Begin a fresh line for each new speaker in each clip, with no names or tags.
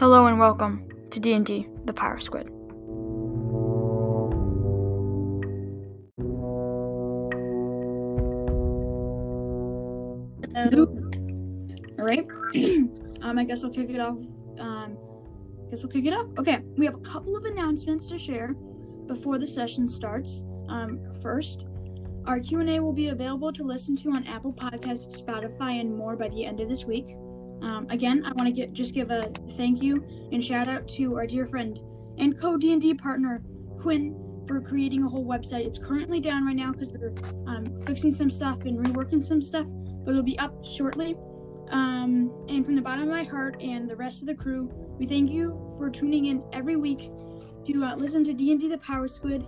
Hello and welcome to D&D The Pyro Squid.
All right. um, I guess we'll kick it off. Um, guess we'll kick it off. Okay, we have a couple of announcements to share before the session starts. Um, first, our Q&A will be available to listen to on Apple Podcasts, Spotify, and more by the end of this week. Um, again, I want to get just give a thank you and shout out to our dear friend and co D and D partner Quinn for creating a whole website. It's currently down right now because we're um, fixing some stuff and reworking some stuff, but it'll be up shortly. Um, and from the bottom of my heart and the rest of the crew, we thank you for tuning in every week to uh, listen to D and D: The Power Squid.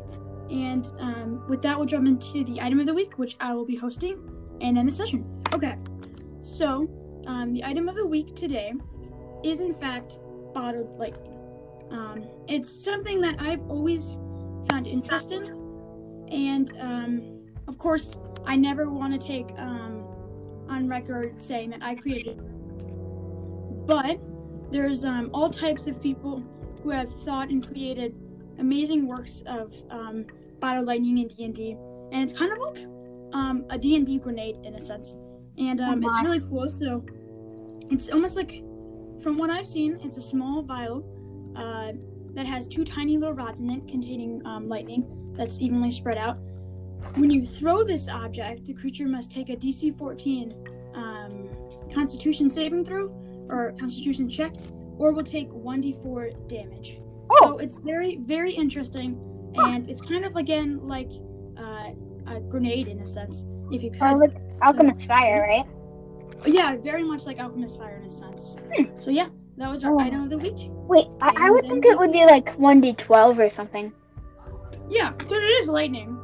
And um, with that, we'll jump into the item of the week, which I will be hosting, and end the session. Okay, so um, the item of the week today is, in fact, bottled lightning. Um, it's something that I've always found interesting, and um, of course, I never want to take um, on record saying that I created. But there's um, all types of people who have thought and created amazing works of um, bottled lightning in D&D, and it's kind of like um, a D&D grenade in a sense and um, it's really cool. So it's almost like, from what I've seen, it's a small vial uh, that has two tiny little rods in it containing um, lightning that's evenly spread out. When you throw this object, the creature must take a DC 14 um, Constitution saving throw or Constitution check, or will take 1d4 damage. So it's very, very interesting, and it's kind of again like uh, a grenade in a sense, if you could.
Oh, look, Alchemist Fire, right?
Yeah, very much like Alchemist Fire in a sense. So yeah, that was our
Oh.
item of the week.
Wait, I, I would think it would be like 1d12 or something.
Yeah, but it is lightning.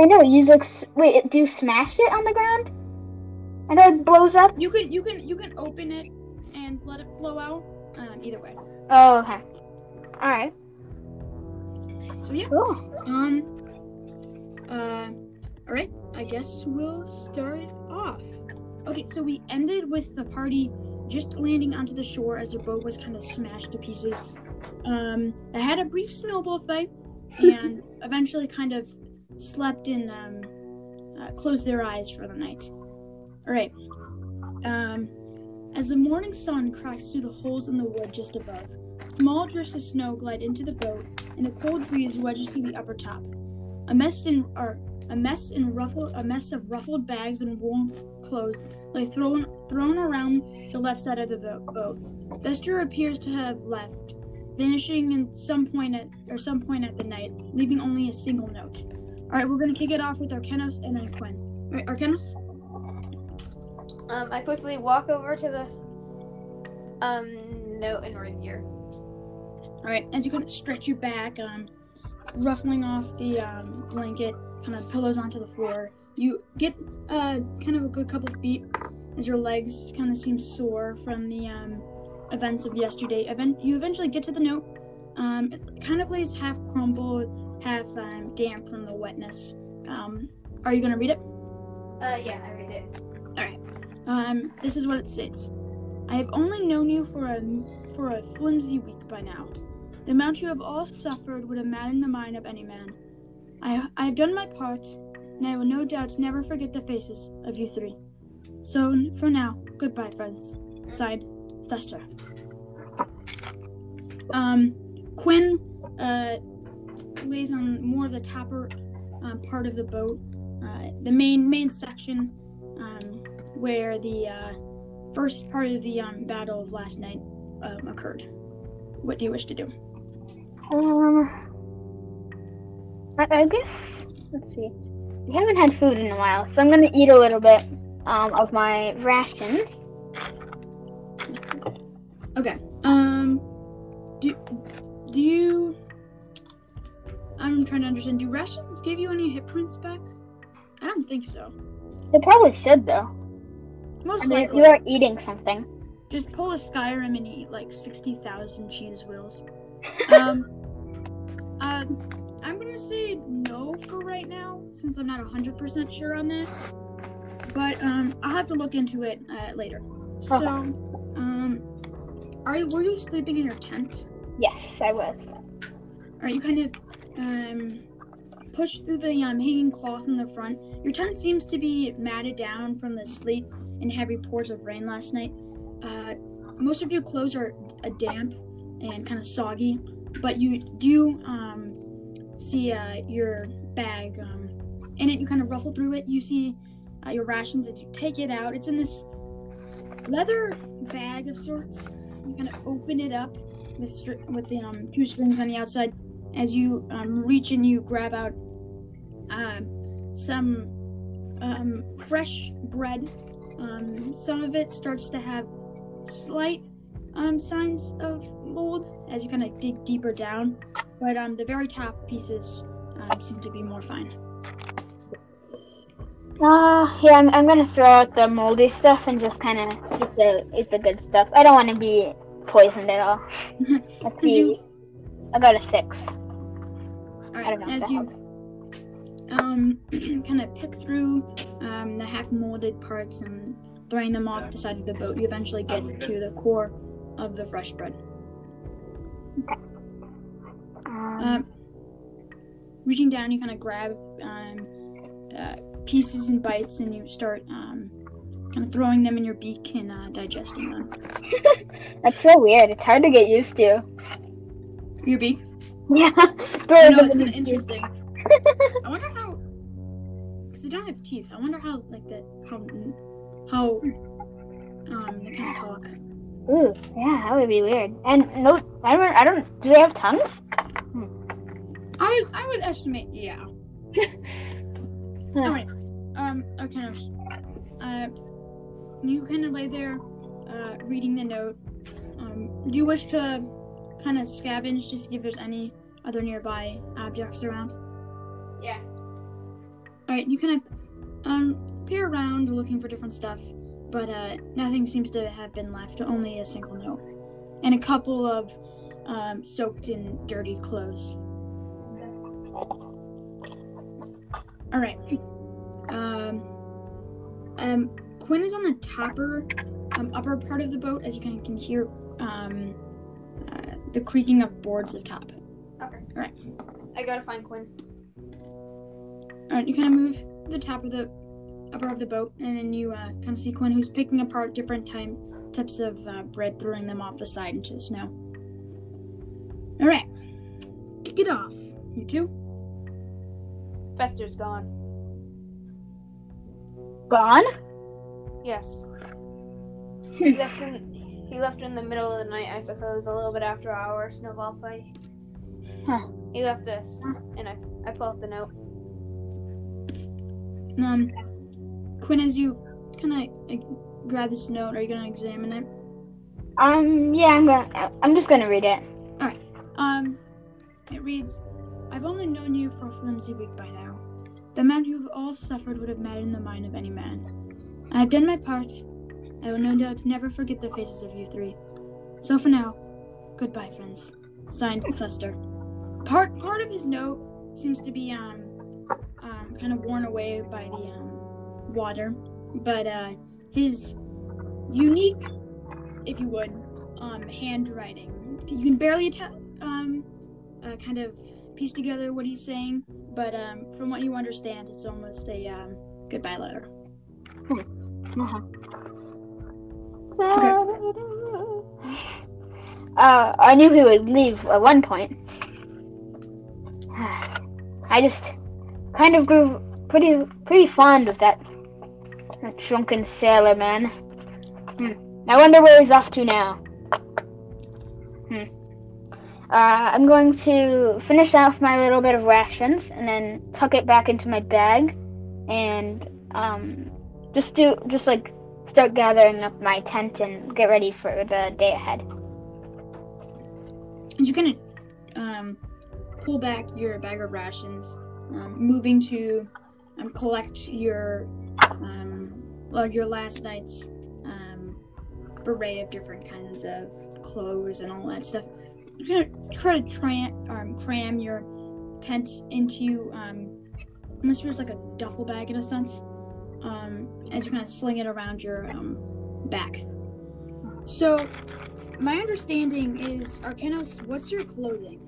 I know, you like, wait, do you smash it on the ground? And then it blows up?
You can you can you can open it and let it flow out. Um, either way.
Oh, okay. Alright.
So yeah.
Cool.
Um. Uh. All right. I guess we'll start off. Okay. So we ended with the party just landing onto the shore as their boat was kind of smashed to pieces. Um. They had a brief snowball fight, and eventually kind of slept and um, uh, closed their eyes for the night. All right. Um. As the morning sun cracks through the holes in the wood just above, small drifts of snow glide into the boat and a cold breeze wedges through the upper top. A mess in or a mess in ruffled a mess of ruffled bags and wool clothes lay thrown thrown around the left side of the bo- boat. Fester appears to have left, vanishing in some point at or some point at the night, leaving only a single note. All right, we're gonna kick it off with Arcanos and then Quinn. All right, Arcanos.
Um, I quickly walk over to the um note and here.
All right, as you kind of stretch your back, um, ruffling off the um, blanket, kind of pillows onto the floor, you get uh, kind of a good couple feet as your legs kind of seem sore from the um, events of yesterday. Event- you eventually get to the note. Um, it kind of lays half crumpled, half um, damp from the wetness. Um, are you gonna read it?
Uh, yeah, I read it. Alright.
Um, this is what it states. I have only known you for a for a flimsy week by now. The amount you have all suffered would have maddened the mind of any man. I I have done my part, and I will no doubt never forget the faces of you three. So for now, goodbye, friends. Signed, Fester. Um, Quinn uh, lays on more of the topper um, part of the boat, uh, the main main section. Um, where the uh, first part of the um, battle of last night um, occurred. What do you wish to do?
Um, I, I guess, let's see. We haven't had food in a while, so I'm gonna eat a little bit um, of my rations.
Okay. Um. Do do you? I'm trying to understand. Do rations give you any hit points back? I don't think so.
They probably should, though.
Most
I mean, if
likely.
you are eating something.
Just pull a Skyrim and eat like sixty thousand cheese wheels. Um. uh, I'm gonna say no for right now, since I'm not hundred percent sure on that. But um, I'll have to look into it uh, later. So, um, are you were you sleeping in your tent?
Yes, I was.
Are you kind of um, push through the um, hanging cloth in the front. Your tent seems to be matted down from the sleet and heavy pours of rain last night. Uh, most of your clothes are uh, damp and kind of soggy, but you do um, see uh, your bag. Um, in it, you kind of ruffle through it. You see uh, your rations as you take it out. It's in this leather bag of sorts. You kind of open it up with with the um, two strings on the outside. As you um, reach and you grab out um, some um, fresh bread. Um, some of it starts to have slight um, signs of mold as you kind of dig deeper down, but um, the very top pieces um, seem to be more fine.
Uh, yeah, I'm, I'm gonna throw out the moldy stuff and just kind of eat the eat the good stuff. I don't want to be poisoned at all. Let's
As you-
see. I got a six.
All
I don't know.
as you
helps.
um, kind of pick through um, the half molded parts and throwing them off the side of the boat, you eventually get to the core of the fresh bread.
Um,
Um, reaching down, you kind of grab um, uh, pieces and bites, and you start um, kind of throwing them in your beak and uh, digesting them.
that's so weird. It's hard to get used to.
Your beak?
Yeah. Throw them
it's kind of interesting. I wonder how, because they don't have teeth. I wonder how like that how how um they kind of talk.
Ooh, yeah, that would be weird. And no, I don't. I don't. Do they have tongues?
I I would estimate yeah. All right. Um. Okay. Uh, you kind of lay there, uh, reading the note. Um, do you wish to kind of scavenge to see if there's any other nearby objects around?
Yeah.
All right. You kind of um peer around looking for different stuff, but uh, nothing seems to have been left. Only a single note and a couple of um, soaked and dirty clothes. All right. Um, um, Quinn is on the topper, um, upper part of the boat, as you of can hear um, uh, the creaking of boards up top. Okay. All right.
I gotta find Quinn.
All right, you kind of move the top of the upper of the boat, and then you uh, kind of see Quinn, who's picking apart different time types of uh, bread, throwing them off the side into the snow. All right, kick it off, you two.
Fester's gone.
Gone?
Yes. he left in he left in the middle of the night, I suppose, a little bit after our snowball fight.
Huh.
He left this, and I I pull out the note.
Um, Quinn, as you kind of grab this note, are you gonna examine it?
Um. Yeah, I'm gonna. I'm just gonna read it. All right.
Um, it reads, I've only known you for a flimsy week by now. The amount you've all suffered would have maddened the mind of any man. I have done my part. I will no doubt never forget the faces of you three. So for now, goodbye, friends. Signed, Fester. Part part of his note seems to be um um kind of worn away by the um water, but uh his unique, if you would, um handwriting. You can barely tell um uh, kind of piece together what he's saying, but um from what you understand, it's almost a um goodbye letter.
Uh-huh. Uh, I knew he would leave at one point. I just kind of grew pretty pretty fond of that that drunken sailor man. Hmm. I wonder where he's off to now. Hmm. Uh, I'm going to finish off my little bit of rations and then tuck it back into my bag, and um, just do just like start gathering up my tent and get ready for the day ahead.
And you kind of um, pull back your bag of rations, um, moving to um, collect your well, your last night's um, array of different kinds of clothes and all that stuff. You're gonna try to tram, um, cram your tent into um, almost feels like a duffel bag in a sense, um, as you kind of sling it around your um, back. So my understanding is Arcanos. What's your clothing?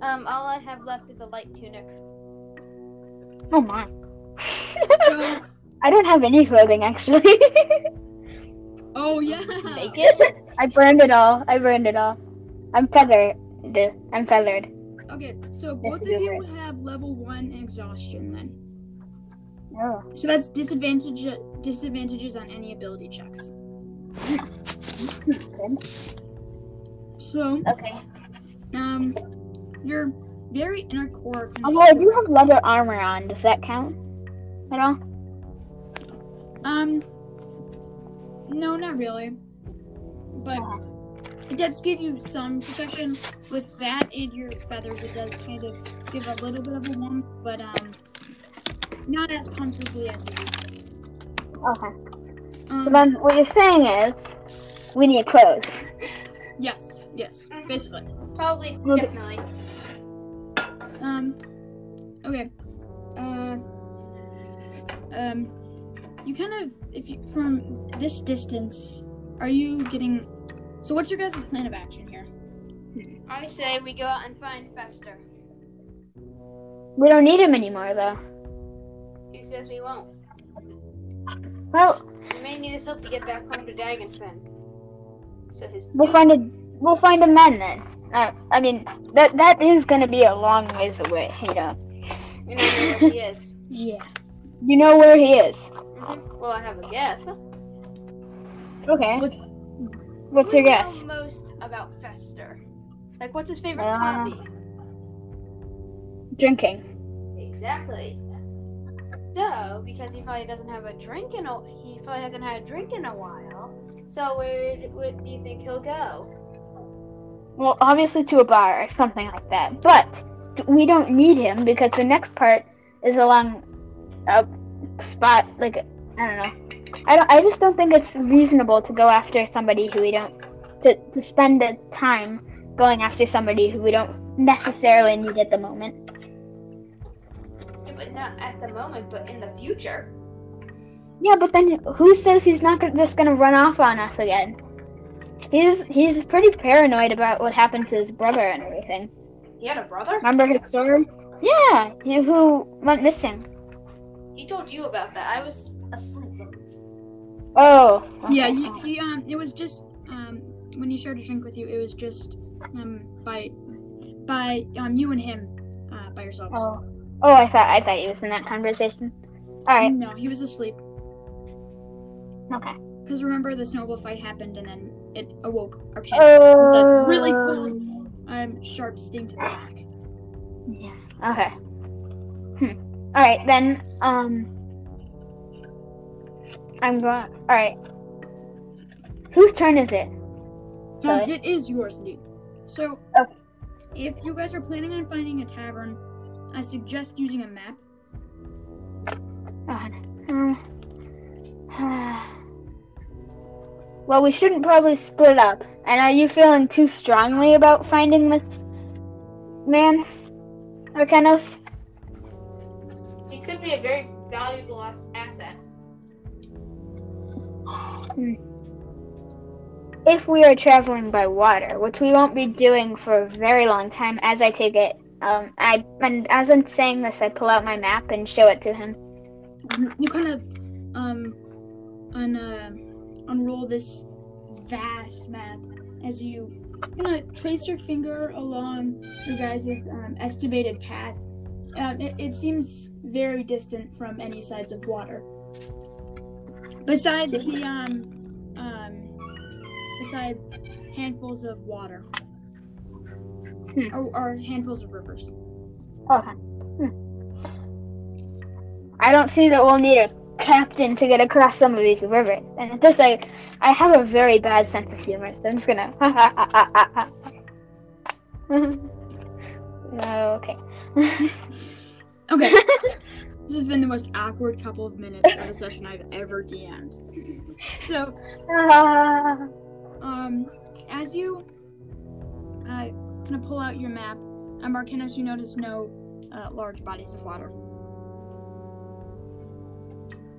Um, all I have left is a light tunic.
Oh my.
So,
I don't have any clothing actually.
oh yeah.
Make it?
I burned it all. I burned it all. I'm feathered. I'm feathered.
Okay, so both of
you do
have level one exhaustion then.
Oh.
So that's disadvantage disadvantages on any ability checks. So
Okay.
um, your very inner core. Kind of
Although I do have leather armor on. Does that count at all?
Um, no, not really. But it does give you some protection. With that and your feathers, it does kind of give a little bit of a warmth, but um, not as comfortably as you.
Okay. So
Um,
then what you're saying is we need clothes.
yes, yes, basically.
Probably,
Okay.
definitely.
Um, okay. Uh, um, you kind of, if you from this distance, are you getting? So, what's your guys' plan of action here?
I say we go out and find Fester.
We don't need him anymore though.
Who says we won't?
Well,
We may need his help to get back home to Dagenfen. So his
we'll find a we'll find a man then. Uh, I mean that that is gonna be a long ways away. You know.
we don't know where he is.
Yeah.
You know where he is.
Mhm. Well, I have a guess.
Okay.
What-
What's your guess?
know most about Fester? Like, what's his favorite
Uh,
hobby?
Drinking.
Exactly. So, because he probably doesn't have a drink in a, he probably hasn't had a drink in a while. So, where, where do you think he'll go?
Well, obviously to a bar or something like that. But we don't need him because the next part is along a spot like I don't know. I don't. I just don't think it's reasonable to go after somebody who we don't to to spend the time going after somebody who we don't necessarily need at the moment.
Yeah, but not at the moment, but in the future.
Yeah, but then who says he's not just gonna run off on us again? He's he's pretty paranoid about what happened to his brother and everything.
He had a brother?
Remember his story? Yeah, he who went missing.
He told you about that. I was asleep.
Oh.
Yeah,
okay.
you, he, um, it was just um, when he shared a drink with you, it was just um by by um you and him uh, by yourselves.
Oh. Oh, I thought I thought he was in that conversation. All right.
No, he was asleep.
Okay.
Because remember, the snowball fight happened, and then it awoke Okay. That really cool um sharp sting to the back.
Yeah. Okay. Hmm. All right then. Um. I'm going. All right. Whose turn is it?
Um, it is yours, indeed. So,
Okay.
if you guys are planning on finding a tavern, I suggest using a map.
Oh, uh, well, we shouldn't probably split up. And are you feeling too strongly about finding this man, Arcanos?
He could be a very valuable as-
If we are traveling by water, which we won't be doing for a very long time, as I take it, um, I and as I'm saying this, I pull out my map and show it to him.
You kind of um un, uh, unroll this vast map as you kind of trace your finger along your guys' um, estimated path. Um, it, it seems very distant from any sides of water. Besides the um um besides handfuls of water.
Hmm.
Or, or handfuls of rivers.
Okay. Hmm. I don't see that we'll need a captain to get across some of these rivers. And just like, I have a very bad sense of humor, so I'm just gonna. okay.
Okay. This has been the most awkward couple of minutes of a session I've ever DM'd. So,
Ah.
um, as you uh, kind of pull out your map, um, Arcanos, you notice no uh, large bodies of water.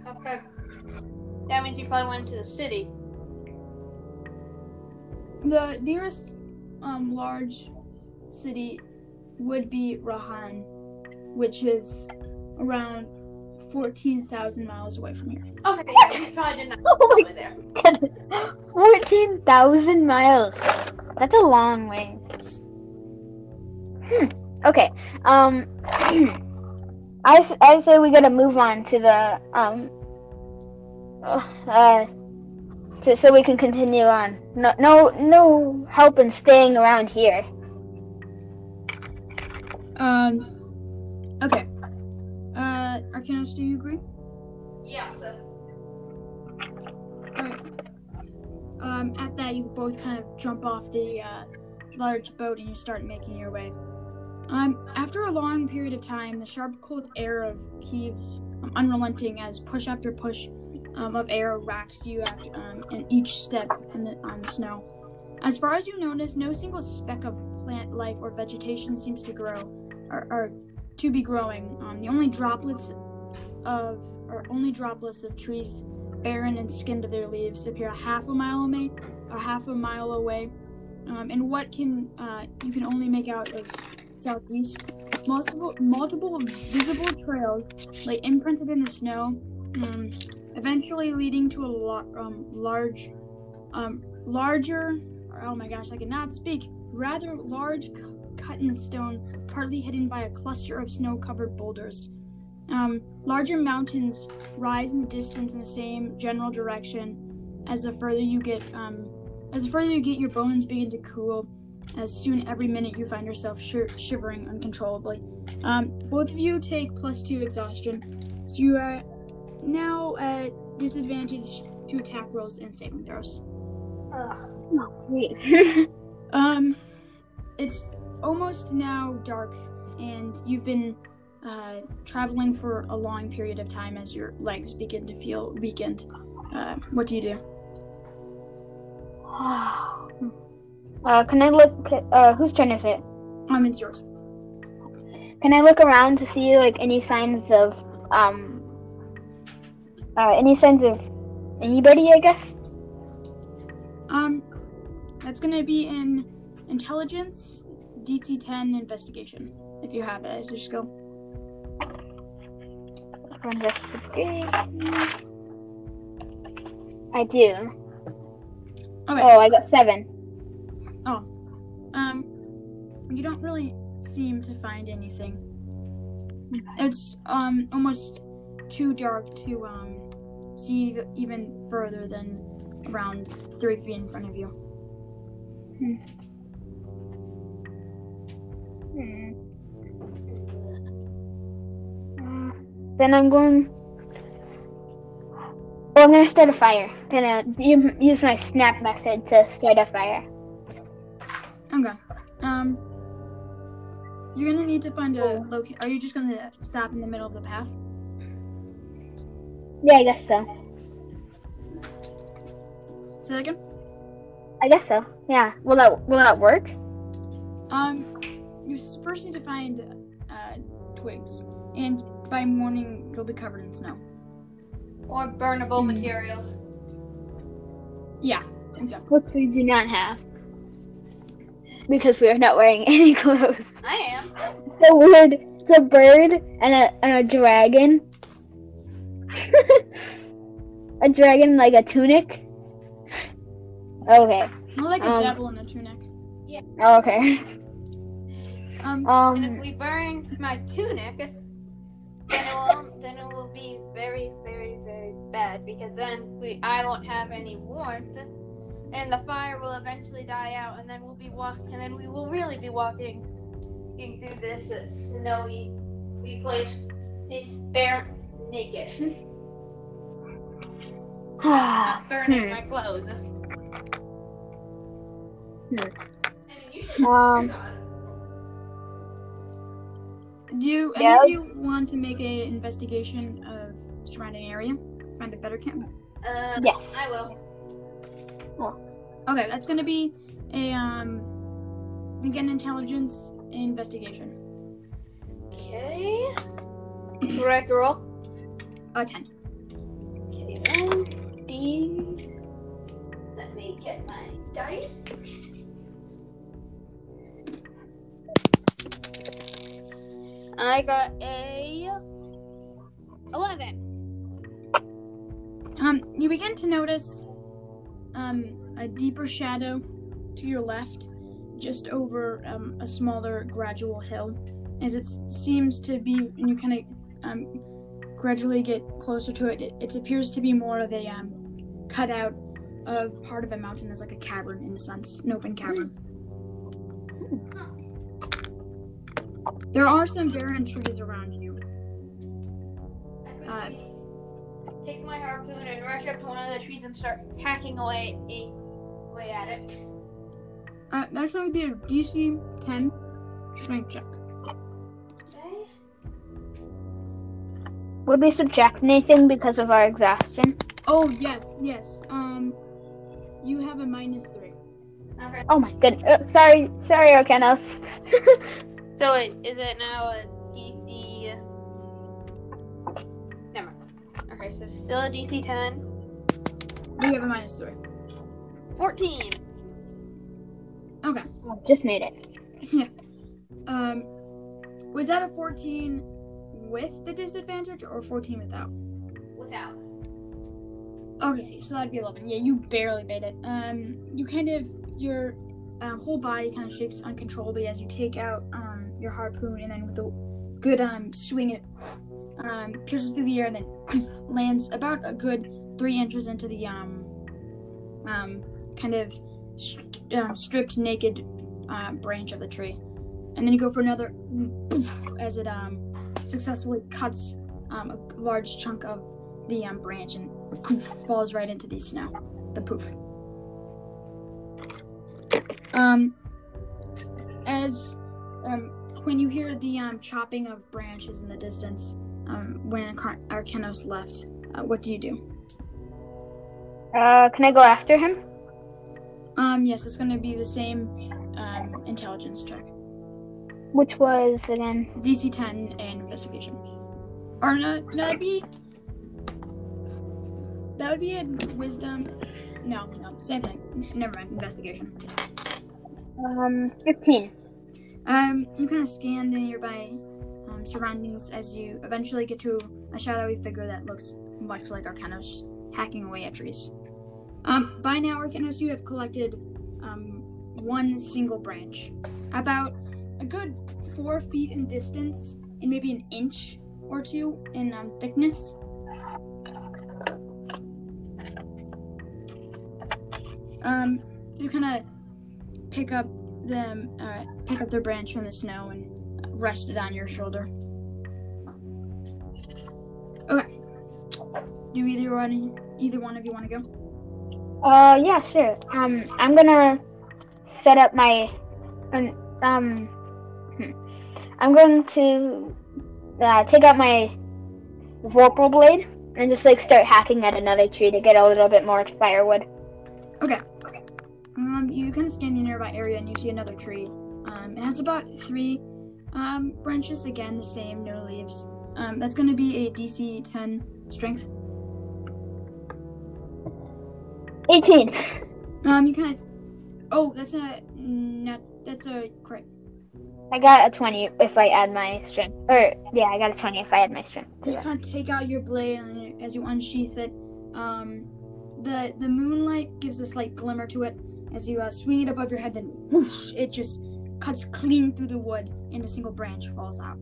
Okay. That means you probably went to the city.
the nearest um, large city would be Rahan, which is around 14,000 miles away from here.
Okay, yeah, we probably did not
Oh
go
my
over there.
goodness. 14,000 miles. That's a long way. Hmm. Okay. Um, I, I say we gotta move on to the, um, uh, to, so we can continue on. No, no, no help in staying around here.
Um, okay. Arcanos, do you agree?
Yeah, so.
Alright. Um, at that, you both kind of jump off the uh, large boat and you start making your way. Um, after a long period of time, the sharp, cold air of Keeves, um, unrelenting as push after push um, of air racks you after, um, in each step in the, on the snow. As far as you notice, no single speck of plant life or vegetation seems to grow, or, or to be growing. Um, the only droplets of, or only droplets of trees barren and skinned of their leaves appear a half a mile away, a half a mile away, um, and what can uh, you can only make out is southeast. Multiple multiple visible trails lay imprinted in the snow, um, eventually leading to a lo- um, large, um, larger. Oh my gosh, I cannot speak. Rather large, cut in stone, partly hidden by a cluster of snow-covered boulders. Um, larger mountains rise in the distance in the same general direction as the further you get um, as the further you get your bones begin to cool as soon every minute you find yourself shi shivering uncontrollably um, both of you take plus two exhaustion so you are now at disadvantage to attack rolls and saving throws
Ugh.
Oh, great.
um it's almost now dark and you've been uh, traveling for a long period of time as your legs begin to feel weakened uh, what do you do
uh, can I look? Uh, whose turn is it?
um it's yours
Can I look around to see like any signs of um uh, any signs of anybody? I guess.
Um, that's gonna be in intelligence, DC 10 investigation. If you have it as your skill.
Investigation. I do.
Okay.
Oh, I got seven. Oh.
Um, you don't really seem to find anything. It's um almost too dark to um see even further than around three feet in front of you.
Hmm. Uh, then I'm going. Oh, I'm gonna start a fire. Gonna use my snap method to start a fire.
Okay. Um, you're gonna need to find a location. Are you just gonna stop in the middle of the path?
Yeah, I guess so.
Say that again.
I guess so. Yeah. Will that will that work?
Um, you first need to find uh, twigs, and by morning you'll be covered in snow.
Or burnable
Hmm.
materials.
Yeah, exactly.
Which we do not have. Because we are not wearing any clothes.
I am.
It's a weird it's a bird and a and a dragon. a dragon like a tunic. Okay.
More like a
Um,
devil in a tunic.
Yeah, okay.
Um,
And if
Um
we burn my tunic, then it will then it will be very, very, very bad because then we I won't have any warmth, and the fire will eventually die out, and then we'll be walk and then we will really be walking, walking through this uh, snowy, place, this bare naked, burning
Hmm.
my clothes.
Hmm.
I mean, you should
Um,
do you any
Yeah.
of you want to make an investigation of surrounding area? Find a better camp.
uh,
Yes.
I will.
Okay, that's gonna be a um again intelligence investigation.
Okay. Correct roll.
Uh, ten.
Okay, then D. Let me get my dice. I got a eleven.
Um, you begin to notice um, a deeper shadow to your left, just over um, a smaller gradual hill, as it seems to be, and you kind of um, gradually get closer to it. it. It appears to be more of a um, cutout of part of a mountain as like a cavern in a sense, an open cavern. There are some barren trees around you.
I could take my harpoon and rush up to one of the trees and start hacking away a way at it.
Uh, that's going to be a DC 10 strength check.
Okay.
Would we subtract anything because of our exhaustion?
Oh yes, yes. Um, you have a minus three.
Okay.
Oh my goodness. Uh, sorry, sorry, Arcanos.
So it, is it now a DC? Never. mind. Okay, so still a DC 10.
You have a minus three.
14.
Okay.
Just made it. Yeah.
Um, was that a 14 with the disadvantage or 14 without?
Without.
Okay, so that'd be 11. Yeah, you barely made it. Um, you kind of your um, whole body kind of shakes uncontrollably as you take out um your harpoon, and then with a good um swing, it um pierces through the air and then lands about a good three inches into the um um kind of st- um, stripped naked uh, branch of the tree, and then you go for another as it um successfully cuts um, a large chunk of the um, branch and falls right into the snow. The poof. Um, as um, when you hear the um, chopping of branches in the distance, um, when Ar- Arcanos left, uh, what do you do?
Uh, can I go after him?
Um, yes, it's going to be the same um, intelligence check.
Which was again?
DC 10 and investigation. Or no, no, that'd be. That would be a wisdom. No, no, same thing. Never mind, investigation.
Um, fifteen.
Um, you kind of scan the nearby um, surroundings as you eventually get to a shadowy figure that looks much like Arcanos hacking away at trees. Um, by now, Arcanos, you have collected um, one single branch, about a good four feet in distance and maybe an inch or two in um, thickness. Um, you kind of pick up them, uh, pick up their branch from the snow and rest it on your shoulder. Okay. Do either one, either one of you want to go?
Uh, yeah, sure. Um, I'm gonna set up my, um, um, hmm. I'm going to uh, take out my vorpal blade and just like start hacking at another tree to get a little bit more firewood.
Um, you kind of scan the nearby area and you see another tree. Um, it has about three um, branches. Again, the same, no leaves. Um, that's going to be a DC 10 strength.
18.
Um, you kind of. Oh, that's a not. That's a crit.
I got a 20 if I add my strength. Or, yeah, I got a 20 if I add my strength.
You
that.
kind of take out your blade and as you unsheath it, um, the the moonlight gives a slight glimmer to it. As you uh, swing it above your head, then whoosh, it just cuts clean through the wood and a single branch falls out.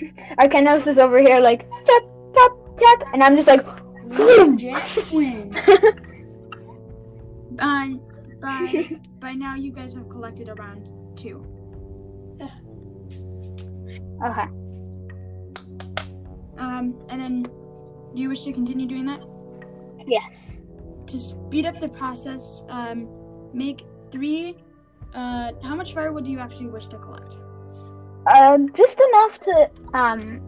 Arcanos is over here like, tap, tap, tap, and I'm just like.
Uh, by by now, you guys have collected around two.
okay.
Um, and then, do you wish to continue doing that?
Yes.
To speed up the process, um, make three. Uh, how much firewood do you actually wish to collect?
Uh, just enough to, um,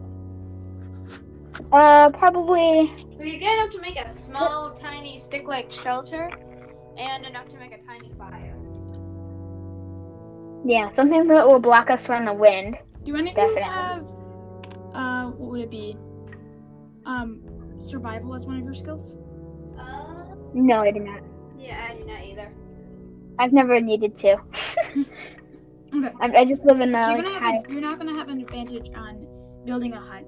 uh, probably,
We you get enough to make a small, tiny stick-like shelter, and enough to make a tiny fire.
yeah, something that will block us from the wind.
Do any of
Definitely.
you have, uh, what would it be? Um, survival as one of your skills?
Uh,
No, I do not.
yeah, I do not either.
I've never needed to.
Okay.
I, I just live in a
So you're,
like,
gonna
high.
have a, you're not gonna have an advantage on building a hut.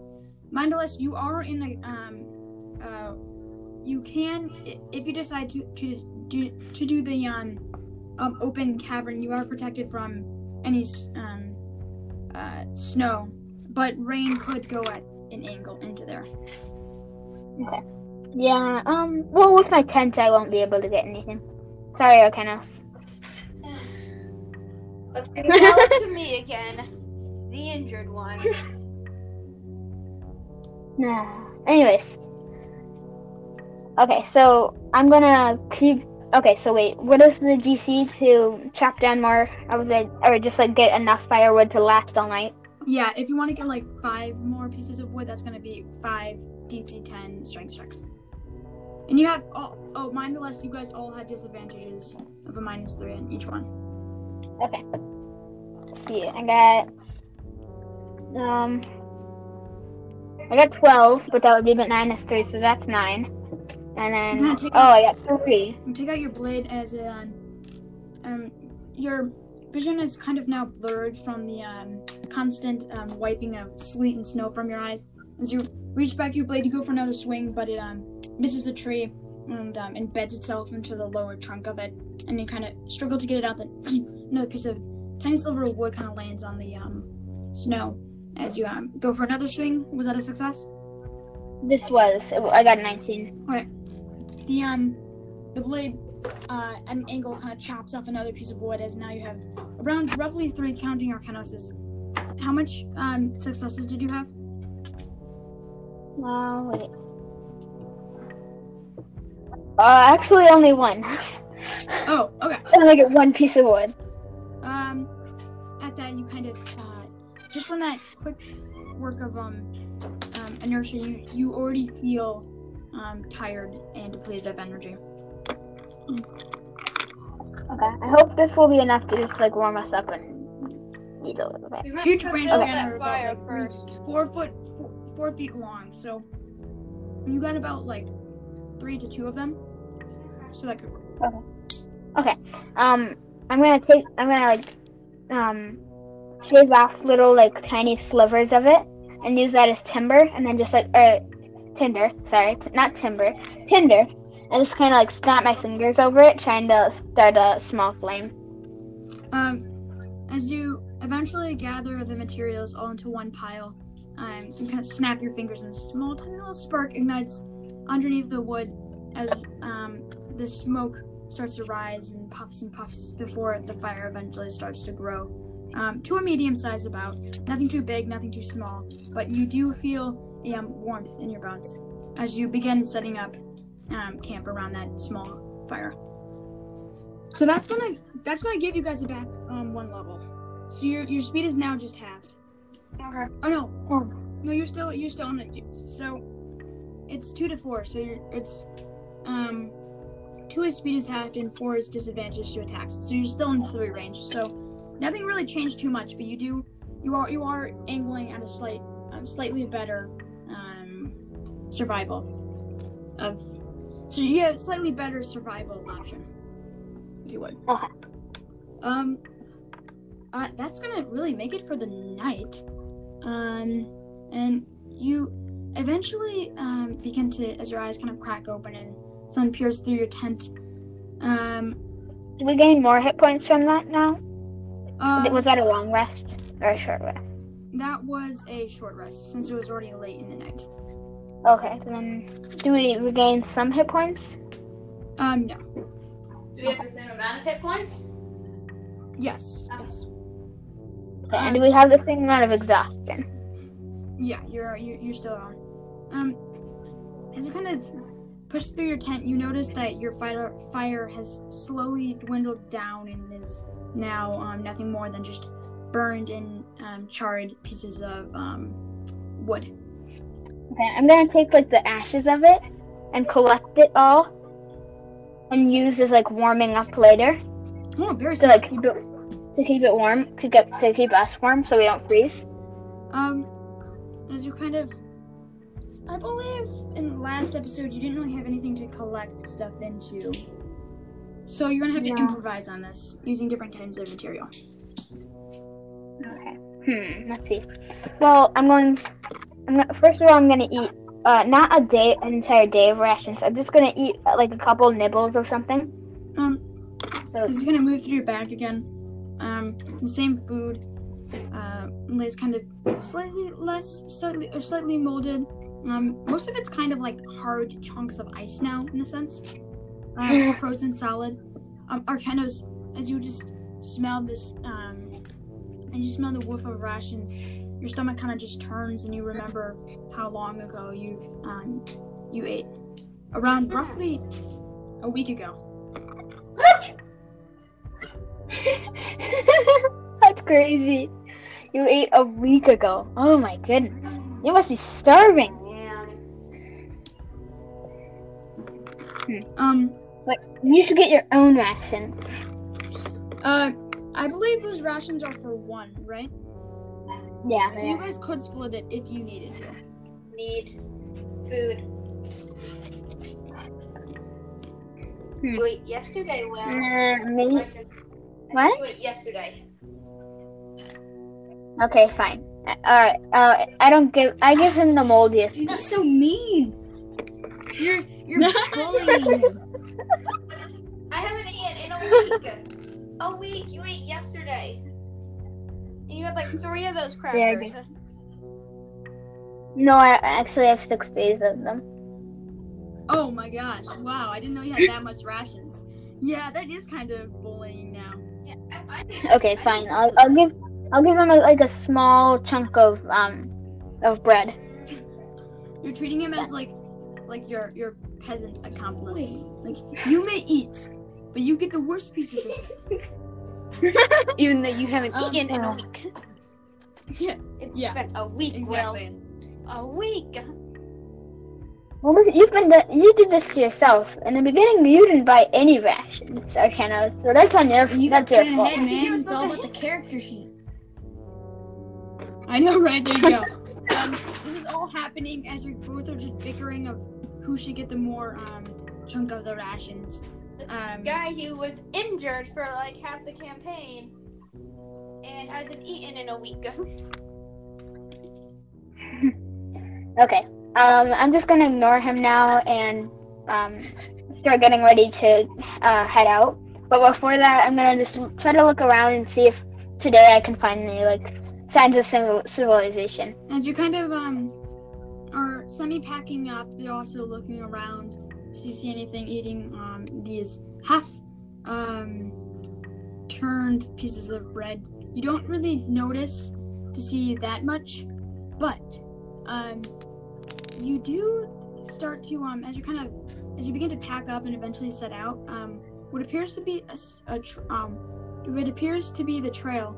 Mindless, you are in the um uh you can if you decide to to do to do the um um open cavern, you are protected from any um uh snow, but rain could go at an angle into there. Okay.
Yeah. Um. Well, with my tent, I won't be able to get anything. Sorry, Arcanos.
Let's tell it to me again. The injured one.
Nah. Anyways. Okay, so I'm gonna keep. Okay, so wait. What is the DC to chop down more I of the, or just like get enough firewood to last all night?
Yeah, if you want to get like five more pieces of wood, that's gonna be five DC ten strength checks. And you have all oh oh mindless, you guys all have disadvantages of a minus three in each one.
Okay. See, I got. Um. I got 12, but that would be minus 3, so that's 9. And then.
Yeah,
Oh, I got 3.
You take out your blade as um, um your vision is kind of now blurred from the um constant um, wiping of sleet and snow from your eyes. As you reach back your blade, you go for another swing, but it um misses the tree and um, embeds itself into the lower trunk of it, and you kind of struggle to get it out. Then another piece of tiny sliver of wood kind of lands on the um snow. As you um go for another swing, was that a success?
This was. I got 19.
the um the blade uh at an angle kind of chops off another piece of wood as now you have around roughly three counting arcanoses how much um successes did you have
Uh, wait. Uh, actually, only one.
oh okay
I only get one piece of wood.
um at that you kind of uh just from that quick work of um um inertia you you already feel um tired and depleted of energy
Okay. I hope this will be enough to just like warm us up and eat a little bit.
We
Huge branch
build
again
that fire
like,
first.
four foot four, four feet long so you got about like three to two of them so that could work
Um, I'm gonna take. I'm gonna like, um, shave off little like tiny slivers of it and use that as timber, and then just like uh, tinder. Sorry, t- not timber, tinder, and just kind of like snap my fingers over it, trying to start a small flame.
Um, as you eventually gather the materials all into one pile, um, you kind of snap your fingers and a small, tiny little spark ignites underneath the wood as um, the smoke starts to rise and puffs and puffs before the fire eventually starts to grow um, to a medium size about. Nothing too big, nothing too small, but you do feel um, warmth in your bones as you begin setting up um, camp around that small fire. So that's gonna that's gonna give you guys a back um one level. So your your speed is now just halved.
Okay.
Oh no,
Oh.
no, you're still you're still on it. So it's two to four. So you're it's um two is speed is halved and four is disadvantage to attacks. So you're still in three range. So nothing really changed too much, but you do you are you are angling at a slight um, slightly better um survival of so you have slightly better survival option if you would.
Okay.
Um, uh, that's gonna really make it for the night. Um, and you eventually um, begin to, as your eyes kind of crack open and sun peers through your tent. Um,
Do we gain more hit points from that now?
uh,
was that a long rest or a short rest?
that was a short rest since it was already late in the night.
Okay, then do we regain some hit points?
Um, no.
Do we have the same amount of hit points?
Yes. Yes.
Okay, and do we have the same amount of exhaustion?
Yeah, you're you you still are. Um, as you kind of push through your tent, you notice that your fire fire has slowly dwindled down and is now um, nothing more than just burned and um, charred pieces of um, wood.
Okay, I'm gonna take like the ashes of it and collect it all and use as like warming up later
Oh, very
to like keep it to keep it warm to get to keep us warm so we don't freeze.
Um, as you kind of, I believe in the last episode you didn't really have anything to collect stuff into. So you're gonna have to improvise on this using different kinds of material.
Okay. Hmm. Let's see. Well, I'm going. I'm first of all, I'm gonna eat. Uh, not a day, an entire day of rations. I'm just gonna eat uh, like a couple nibbles of something.
Um,
So
This is gonna move through your bag again. Um, it's the same food. Uh, it's kind of slightly less, slightly or slightly molded. Um, most of it's kind of like hard chunks of ice now, in a sense. Um, frozen solid. Um, Arcanos, as you just smell this, um, as you smell the whiff of rations, your stomach kind of just turns, and you remember how long ago you um you ate. Around roughly a week ago.
what? That's crazy. You ate a week ago. Oh my goodness. You must be starving.
Um,
But you should get your own rations.
Uh, I believe those rations are for one, right?
Yeah.
So you guys could split it if you needed to.
Need food.
Hmm.
Ate yesterday, Will.
Uh, me? What?
ate yesterday.
Okay, fine. Uh, Alright. Uh, I don't give. I give him the moldiest.
That's so mean.
You're you're bullying.
I haven't eaten in a week. a week. You ate yesterday. And you had like three of those crackers.
Yeah, I. No, I actually have six days of them.
Oh my gosh! Wow, I didn't know you had that much rations. Yeah, that is kind of bullying now.
yeah, I, I think
Okay, fine. I'll, I'll give. I'll give him a, like a small chunk of um of bread.
You're treating him as like, like your your peasant accomplice. Like you may eat, but you get the worst pieces of it.
Even though you haven't
Um,
eaten in a
uh,
week.
Yeah,
It's
yeah,
been a week,
exactly.
Will. A week.
Well, listen, you've been do- you did this to yourself. In the beginning, you didn't buy any rations, Arcana. So that's on your.
You got
that's your
plan
fault.
ahead,
You
man.
were
It's all
supposed
about the character sheet.
I know, right? There you go. um, this is all happening as you both are just bickering of who should get the more um chunk of the rations. Um,
Guy who was injured for like half the campaign and hasn't eaten in a week.
Okay. Um, I'm just gonna ignore him now and um start getting ready to uh, head out. But before that, I'm gonna just try to look around and see if today I can find any like signs of civil- civilization.
As you kind of um are semi packing up, They're also looking around. Do you see anything eating um these half um turned pieces of bread? You don't really notice to see that much, but um you do start to um as you kind of as you begin to pack up and eventually set out um what appears to be a tr- um what appears to be the trail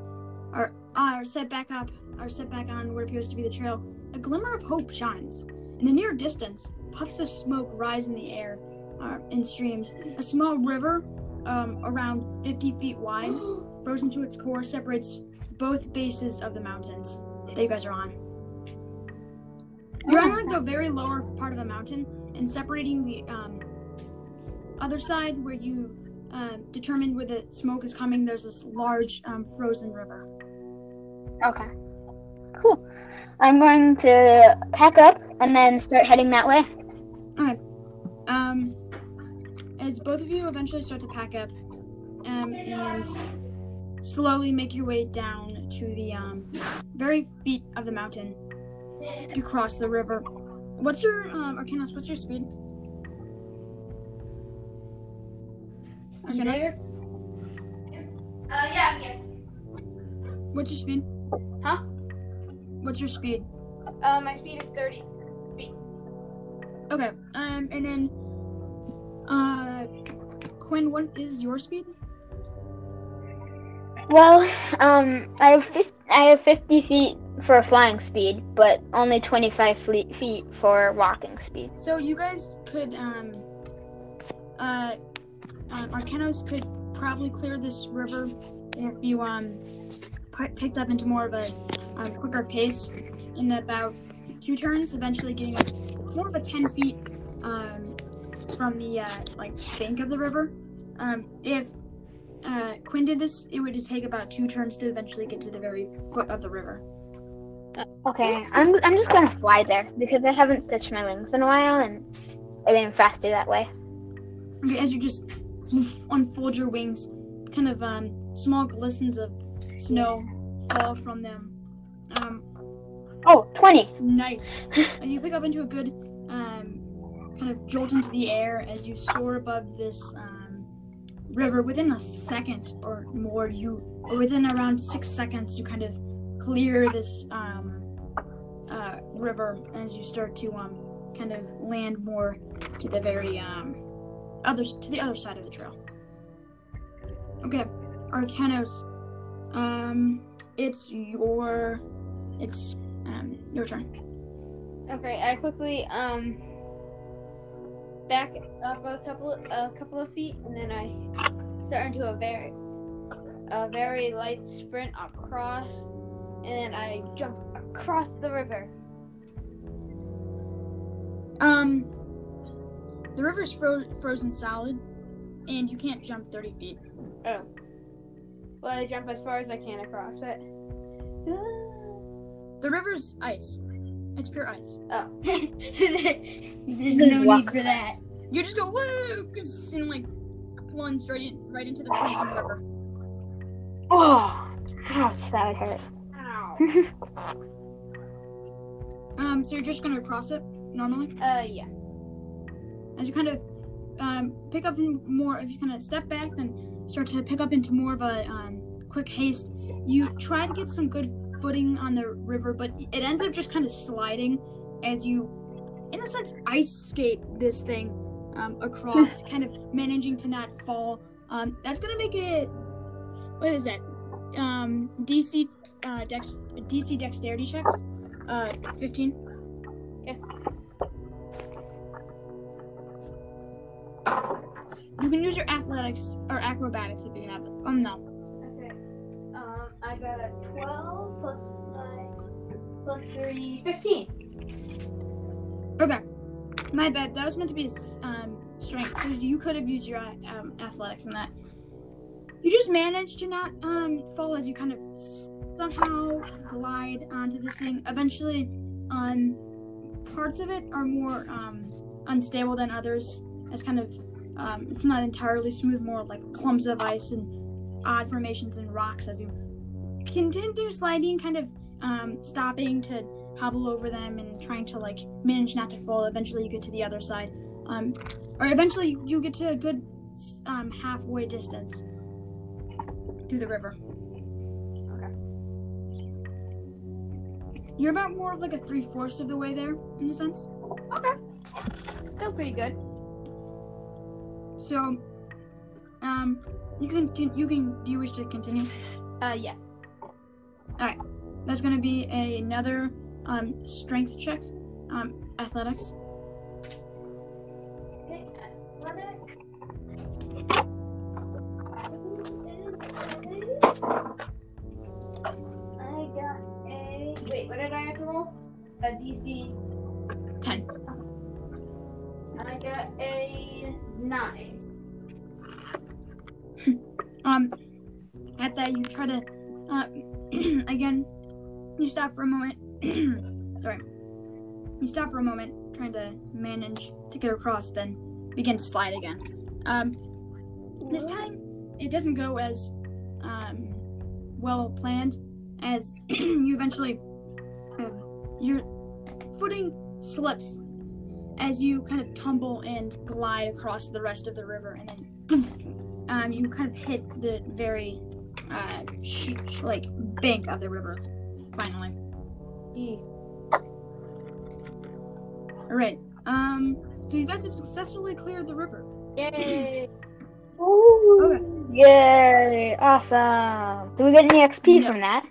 or or set back up or set back on what appears to be the trail a glimmer of hope shines in the near distance puffs of smoke rise in the air uh, in streams a small river um, around 50 feet wide frozen to its core separates both bases of the mountains that you guys are on you're on like the very lower part of the mountain, and separating the um, other side where you uh, determined where the smoke is coming. There's this large um, frozen river.
Okay. Cool. I'm going to pack up and then start heading that way.
Um, as both of you eventually start to pack up, um, and slowly make your way down to the um, very feet of the mountain to cross the river. What's your um, Arcanos? What's your speed?
You
Arcanos.
Uh, yeah, I'm here.
what's your speed?
Huh?
What's your speed?
Uh, my speed is 30. feet.
Okay. Um, and then, uh, Quinn, what is your speed?
Well, um, I have 50, I have 50 feet for flying speed, but only 25 fle- feet for walking speed.
So you guys could, um, uh, um, Arcanos could probably clear this river if you, um, p- picked up into more of a, um, quicker pace in about two turns, eventually getting up more of a 10 feet, um, from the, uh, like, bank of the river. Um, if uh, Quinn did this, it would take about two turns to eventually get to the very foot of the river.
Okay, I'm I'm just gonna fly there because I haven't stitched my wings in a while, and I've been faster that way.
Okay, as you just unfold your wings, kind of um, small glistens of snow fall from them. Um,
Oh, 20.
nice. and you pick up into a good um, kind of jolt into the air as you soar above this um, river. Within a second or more, you, or within around six seconds, you kind of clear this um, uh, river as you start to um, kind of land more to the very um, other to the other side of the trail. Okay, Arcanos, um, it's your, it's um, your turn.
Okay, I quickly um back up a couple a couple of feet, and then I start into a very a very light sprint across, and then I jump across the river.
Um, the river's fro- frozen solid, and you can't jump 30 feet.
Oh. Well, I jump as far as I can across it.
The river's ice. It's pure ice.
Oh.
There's no need for that.
You just go woo, and like plunge right in, right into the frozen river.
Oh, ouch, that would hurt.
Ow.
Um, so you're just gonna cross it normally.
Uh, yeah.
As you kind of um, pick up more, if you kind of step back, then start to pick up into more of a um, quick haste. You try to get some good footing on the river, but it ends up just kind of sliding as you, in a sense, ice skate this thing um, across, kind of managing to not fall. Um, that's gonna make it. What is that? Um, DC uh, dex DC dexterity check. Uh, fifteen.
Yeah.
You can use your athletics or acrobatics if you have it. Um, no.
I got a 12 plus 5 plus 3, 15.
Okay. My bad. That was meant to be um, strength. So you could have used your um, athletics in that. You just managed to not um, fall as you kind of somehow glide onto this thing. Eventually, um, parts of it are more um, unstable than others. As kind of, um, it's not entirely smooth, more like clumps of ice and odd formations and rocks as you continue sliding, kind of um, stopping to hobble over them and trying to like manage not to fall. Eventually, you get to the other side, um, or eventually you get to a good um, halfway distance through the river. You're about more of like a three fourths of the way there, in a sense.
Okay. Still pretty good.
So, um, you can, can you can. Do you wish to continue?
Uh, yes.
Alright, that's gonna be a, another um, strength check, um, athletics.
Okay, athletic. I got a. Wait, what did I have to roll? A DC.
Ten.
I got a 9.
Um, at that you try to, uh, again, you stop for a moment. Sorry. You stop for a moment, trying to manage to get across, then begin to slide again. Um, this time, it doesn't go as um, well planned as you eventually, uh, your footing slips as you kind of tumble and glide across the rest of the river, and then um, you kind of hit the very uh, sh- sh- like bank of the river. Finally. All right. Um. So you guys have successfully cleared the river.
Yay!
Ooh, Yay! Awesome. Do we get any XP
No.
from that?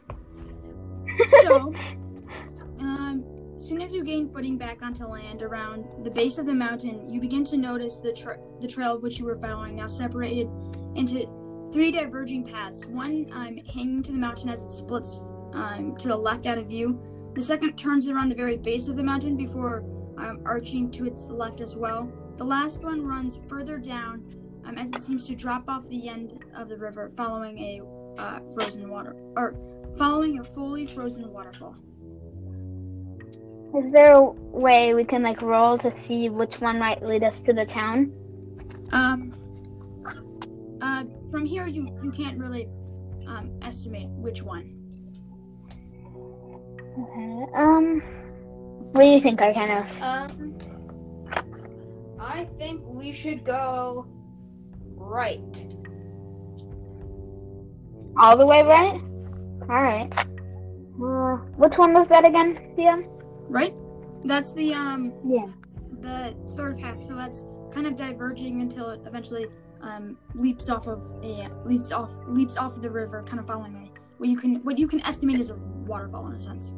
So, um, as soon as you gain footing back onto land around the base of the mountain, you begin to notice the tra- the trail of which you were following now separated into three diverging paths. One um, hanging to the mountain as it splits um, to the left out of view. The second turns around the very base of the mountain before um, arching to its left as well. The last one runs further down, um, as it seems to drop off the end of the river following a uh, frozen water or following a fully frozen waterfall.
Is there a way we can like roll to see which one might lead us to the town?
Um, uh, from here, you you can't really um, estimate which one.
Okay. Um, what do you think, Arcanos?
Um, I think we should go right.
All the way right? All right. Uh, which one was that again, DM?
Right? That's the um
Yeah.
the third path. So that's kind of diverging until it eventually um, leaps off of a leaps off leaps off of the river, kind of following a what you can what you can estimate is a waterfall in a sense.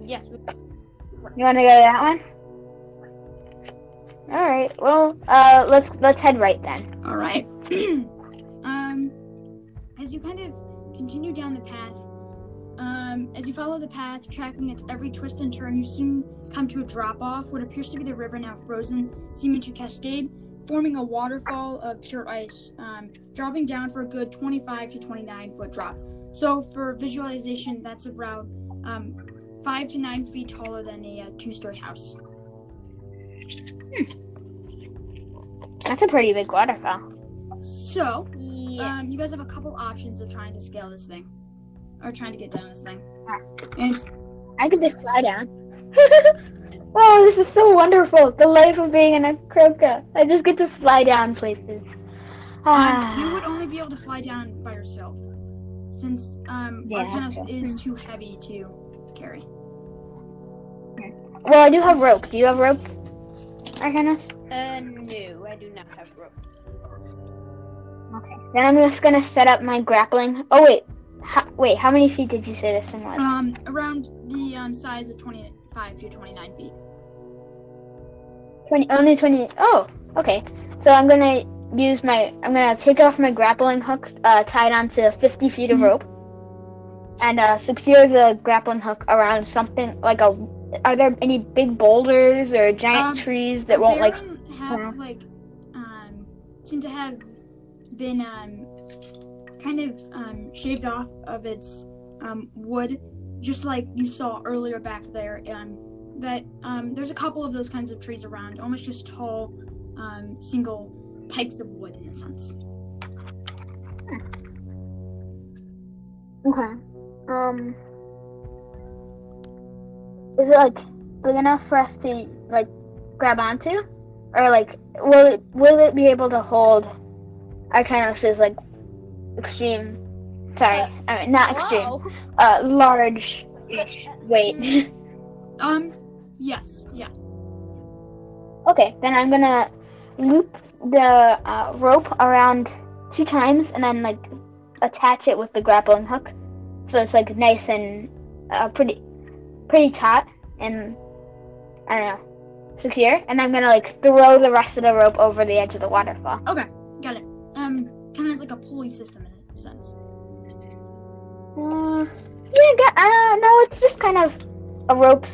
Yes.
You want to go to that one? All right. Well, uh, let's let's head right then.
All right. um, as you kind of continue down the path, um, as you follow the path, tracking its every twist and turn, you soon come to a drop off. What appears to be the river now frozen, seeming to cascade, forming a waterfall of pure ice, um, dropping down for a good 25 to 29 foot drop. So for visualization, that's about um, five to nine feet taller than a uh, two-story house.
That's a pretty big waterfall.
So
Yeah.
Um, you guys have a couple options of trying to scale this thing, or trying to get down this thing. And
I could just fly down. oh, this is so wonderful. The life of being an Aarakocra. I just get to fly down places.
um, you would
Ah.
only be able to fly down by yourself, since um,
Yeah,
Arcanos
okay.
is too heavy to carry.
Well, I do have rope. Do you have rope, Arcanos?
Uh, no, I do not have rope.
Okay. Then I'm just gonna set up my grappling. Oh wait, how, wait. How many feet did you say this thing was?
Um, around the um, size of 25 to 29 feet.
Twenty. Only twenty. Oh, okay. So I'm gonna use my. I'm gonna take off my grappling hook, uh, tied onto 50 feet of
Mhm.
rope, and uh, secure the grappling hook around something like a. Are there any big boulders or giant
Um,
trees that won't like?
Have like um seem to have been um kind of um shaved off of its um wood, just like you saw earlier back there. Um, that um there's a couple of those kinds of trees around, almost just tall um single types of wood in a sense.
Okay. Um. Is it like big enough for us to like grab onto, or like will it will it be able to hold Arcanos's like extreme? Sorry,
Uh,
I mean not extreme.
Hello?
Uh, large weight.
Um, yes, yeah.
okay, then I'm gonna loop the uh, rope around two times and then like attach it with the grappling hook, so it's like nice and uh, pretty, pretty taut and I don't know, secure. And I'm gonna like throw the rest of the rope over the edge of the waterfall.
Okay, got it. Um, kind of as like a pulley system in a sense.
Uh, yeah, uh, no, it's just kind of a rope.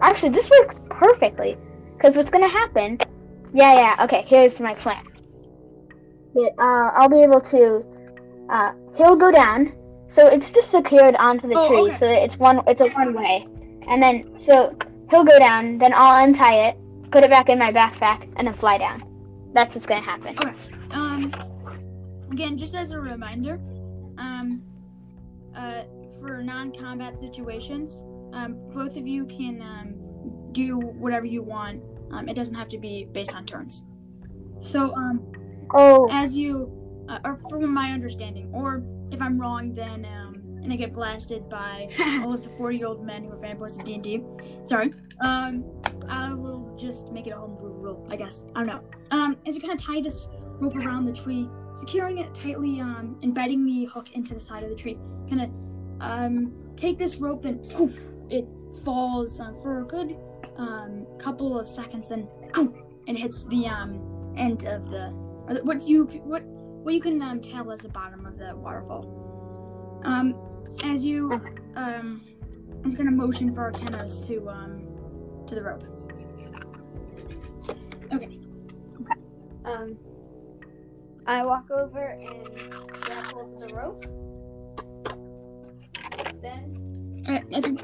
Actually, this works perfectly. Because what's gonna happen? Yeah, yeah. Okay, here's my plan. It, uh, I'll be able to. Uh, he'll go down, so it's just secured onto the
Oh,
tree,
okay.
so that it's one. It's a one way, and then so he'll go down. Then I'll untie it, put it back in my backpack, and then fly down. That's what's gonna happen.
Okay. Um, again, just as a reminder, um, uh, for non-combat situations, um, both of you can um, do whatever you want. Um, it doesn't have to be based on turns. So, um,
Oh,
as you, uh, or from my understanding, or if I'm wrong, then um, and I get blasted by all of the 40-year-old men who are fanboys of D&D. Sorry. Um, I will just make it a home rule, I guess. I don't know. Um, as you kind of tie this rope around the tree, securing it tightly, um, embedding the hook into the side of the tree, kind of um, take this rope and poof, it falls um, for a good um, couple of seconds, then poof, and hits the um, end of the what you what what you can um, tell as the bottom of the waterfall. Um, as you um, kind of motion for Arcanos to um, to the rope. Okay.
um, I walk over and grab hold of the rope. Then,
Alright, as you.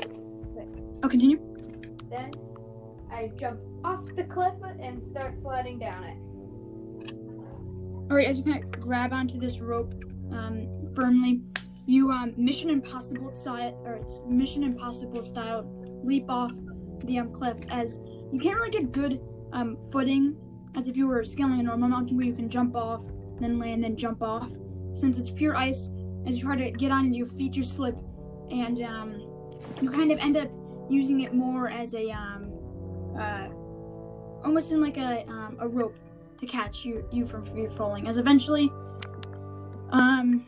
Oh, continue.
then I jump off the cliff and start sliding down it.
Alright, as you kind of grab onto this rope um, firmly, you um, Mission Impossible style or it's Mission Impossible style leap off the um, cliff as you can't really get good um, footing as if you were scaling a normal mountain where you can jump off, then land, then jump off. Since it's pure ice, as you try to get on, your feet just slip, and um, you kind of end up using it more as a um, uh, almost in like a um, a rope to catch you you from free falling. As eventually, um,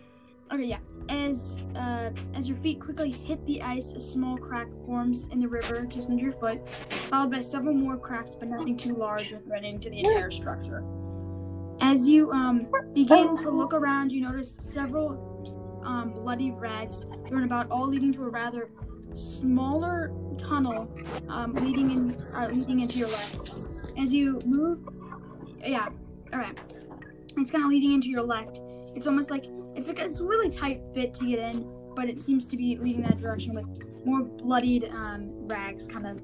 okay, yeah. As uh, as your feet quickly hit the ice, a small crack forms in the river just under your foot, followed by several more cracks, but nothing too large or threatening to the entire structure. As you um, begin to look around, you notice several um, bloody rags thrown about, all leading to a rather smaller tunnel um, leading in uh, leading into your left. As you move, yeah, all right. It's kind of leading into your left. It's almost like it's like it's a really tight fit to get in, but it seems to be leading that direction with more bloodied um, rags kind of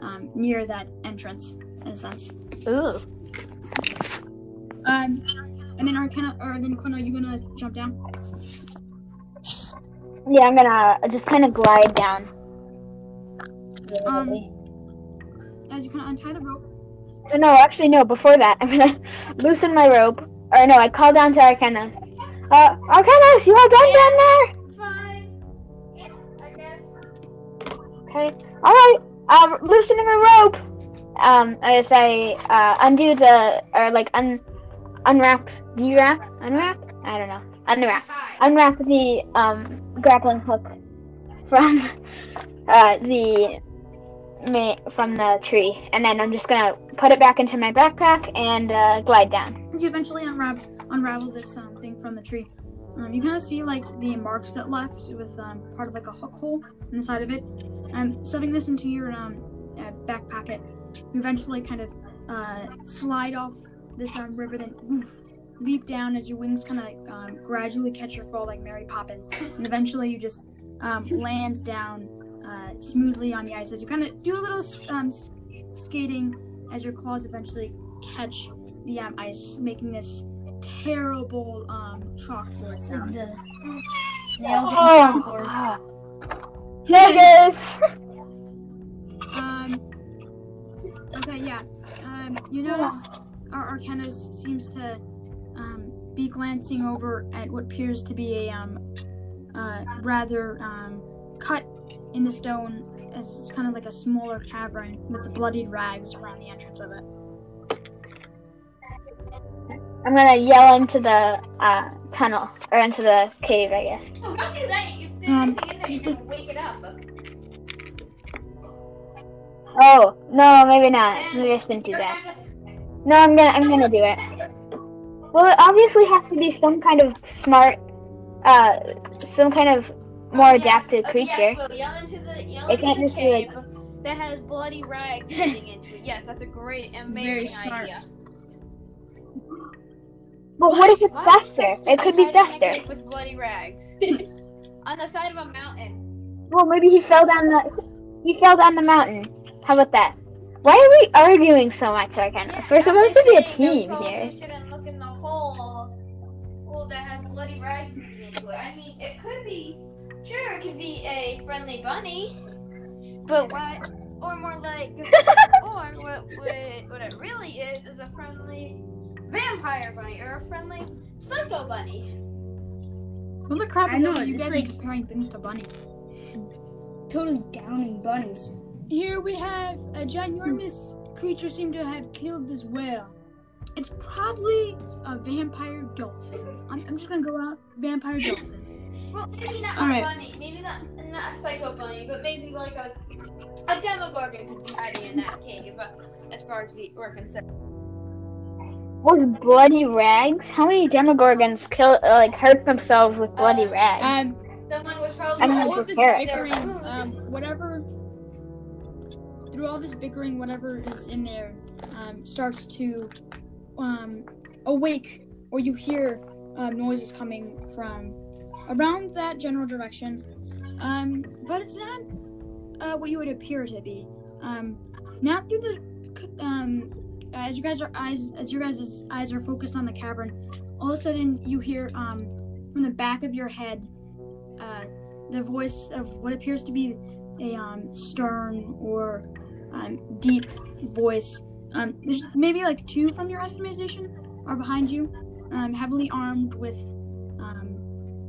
um, near that entrance in a sense.
Ooh.
Um, and then Arcana, or then Quinn, are you gonna jump down?
Yeah, I'm gonna just kind of glide down.
Um, As you kind of untie the rope.
Oh, no, actually, no. Before that, I'm gonna loosen my rope. Or no, I call down to Arcana. Uh, Arcanos, you all done down there?
Fine. I guess.
Okay. All right. Uh, loosening a rope. Um, as I uh, undo the or like un unwrap, de-wrap, unwrap. I don't know. Unwrap. Unwrap the um grappling hook from uh the from the tree, and then I'm just gonna put it back into my backpack and uh, glide down.
You eventually unwrap unravel this um, thing from the tree, um, you kind of see like the marks that left with um, part of like a hook hole in the side of it. Um, stuffing this into your um, uh, back pocket, you eventually kind of uh, slide off this um, river, then woof, leap down as your wings kind of um, gradually catch your fall like Mary Poppins, and eventually you just um, land down uh, smoothly on the ice as you kind of do a little um, skating as your claws eventually catch the um, ice, making this terrible um, chalkboard sound.
the nails on
Oh,
chalkboard.
ah. there it is.
Um. Okay, yeah. Um, you notice our Arcanos seems to um, be glancing over at what appears to be a um, uh, rather um, cut in the stone as it's kind of like a smaller cavern with the bloodied rags around the entrance of it.
I'm gonna yell into the uh, tunnel or into the cave, I guess.
Oh, don't do that. If there's
Um,
anything in there, you're gonna wake it up.
Oh no, maybe not. Maybe I shouldn't do that. No, I'm gonna I'm gonna do it. Well, it obviously has to be some kind of smart, uh, some kind of more
Oh, yes.
adaptive
Oh,
creature.
Yes, well, yell into the yell
It can't
into
just
the
be like-
cave that has bloody rags leading into it. Yes, that's a great, amazing
smart.
idea.
But what if it's faster? It could be faster.
With bloody rags on the side of a mountain.
Well, maybe he fell down the he fell down the mountain. How about that? Why are we arguing so much, Arcanos? We're supposed to be a team
we probably
here.
shouldn't look in the hole. Hole that has bloody rags leading into it. I mean, it could be. Sure, it could be a friendly bunny, but what? Or more like, or what? What, what it really is is a friendly vampire bunny or a friendly psycho bunny.
What the crap
I
is
know,
that you
it's
guys
like-
comparing things to bunnies?
Totally downing bunnies.
Here we have a ginormous creature seem to have killed this whale. It's probably a vampire dolphin. I'm, I'm just gonna go out vampire dolphin.
Well, maybe not
All
a
right.
bunny, maybe not not a psycho bunny, but maybe like a a demogorgon could be hiding in that cave. But as far as we we're concerned.
With bloody rags? How many demogorgons kill uh, like hurt themselves with bloody rags?
Um,
Someone was probably
I'm
through
gonna
all of this
prepare it.
um, whatever, through all this bickering, whatever is in there, um, starts to, um, awake or you hear um, noises coming from around that general direction. Um, but it's not uh, what you would appear to be. Um, not through the um, as you guys are eyes as your guys' eyes are focused on the cavern. All of a sudden, you hear from the back of your head uh, the voice of what appears to be a um, stern or um, deep voice. Um, there's maybe like two from your estimation are behind you, um, heavily armed with um,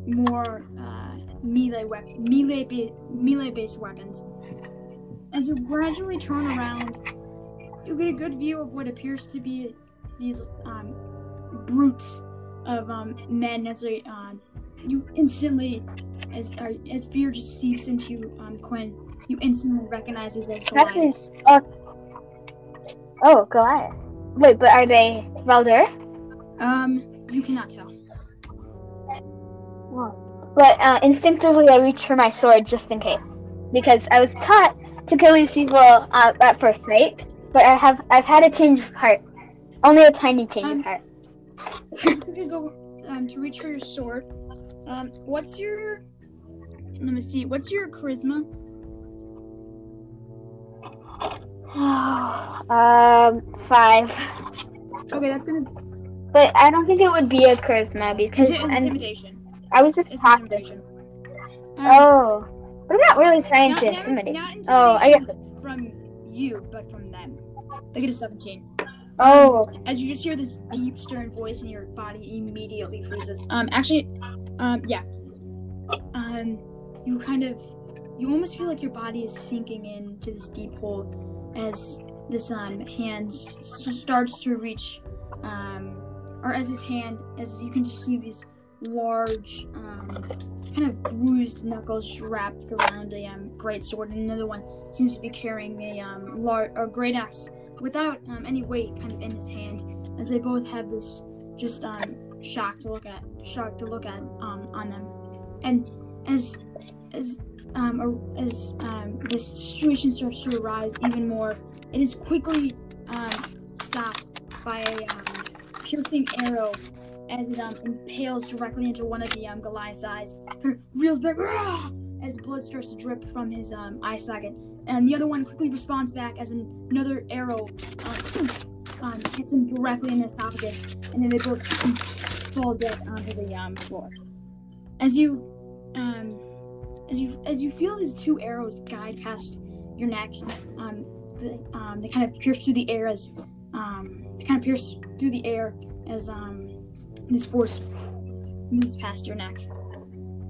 more uh, melee wep- melee melee based weapons. As you gradually turn around, you get a good view of what appears to be these um, brutes of um, men as they um, you instantly as uh, as fear just seeps into um, Quinn, you instantly recognize these as Goliath.
is. Uh, oh, Goliath. Wait, but are they Valder?
Um, you cannot tell.
Well, But uh, instinctively, I reach for my sword just in case, because I was taught to kill these people uh, at first sight. But I have I've had a change of heart, only a tiny change
Um,
of heart.
you could go um, to reach for your sword. Um, what's your? Let me see. What's your charisma?
um, five.
Okay, that's gonna.
But I don't think it would be a charisma because
It's intimidation.
I was just
It's intimidation. Um,
Oh, but I'm not really trying
not,
to
never-
intimidate.
not
Oh, I get.
from you, but from them. They get a 17.
Oh,
As you just hear this deep, stern voice, and your body immediately freezes. Um, actually, um, yeah. Um, you kind of, you almost feel like your body is sinking into this deep hole as this um hand s- starts to reach, um, or as his hand, as you can just see these large, um, kind of bruised knuckles wrapped around a um, great sword, and another one seems to be carrying a um large, a great axe without um, any weight kind of in his hand as they both have this just um shock to look at shock to look at um on them. And as as um as um this situation starts to arise even more it is quickly um stopped by a um, piercing arrow as it um impales directly into one of the um Goliath's eyes of reels back "Rah!" as blood starts to drip from his eye socket and the other one quickly responds back as an, another arrow hits him directly in the esophagus, and then they both fall dead onto the floor. As you, um, as you as you feel these two arrows guide past your neck, um, the, um, they kind of pierce through the air as um, they kind of pierce through the air as um, this force moves past your neck.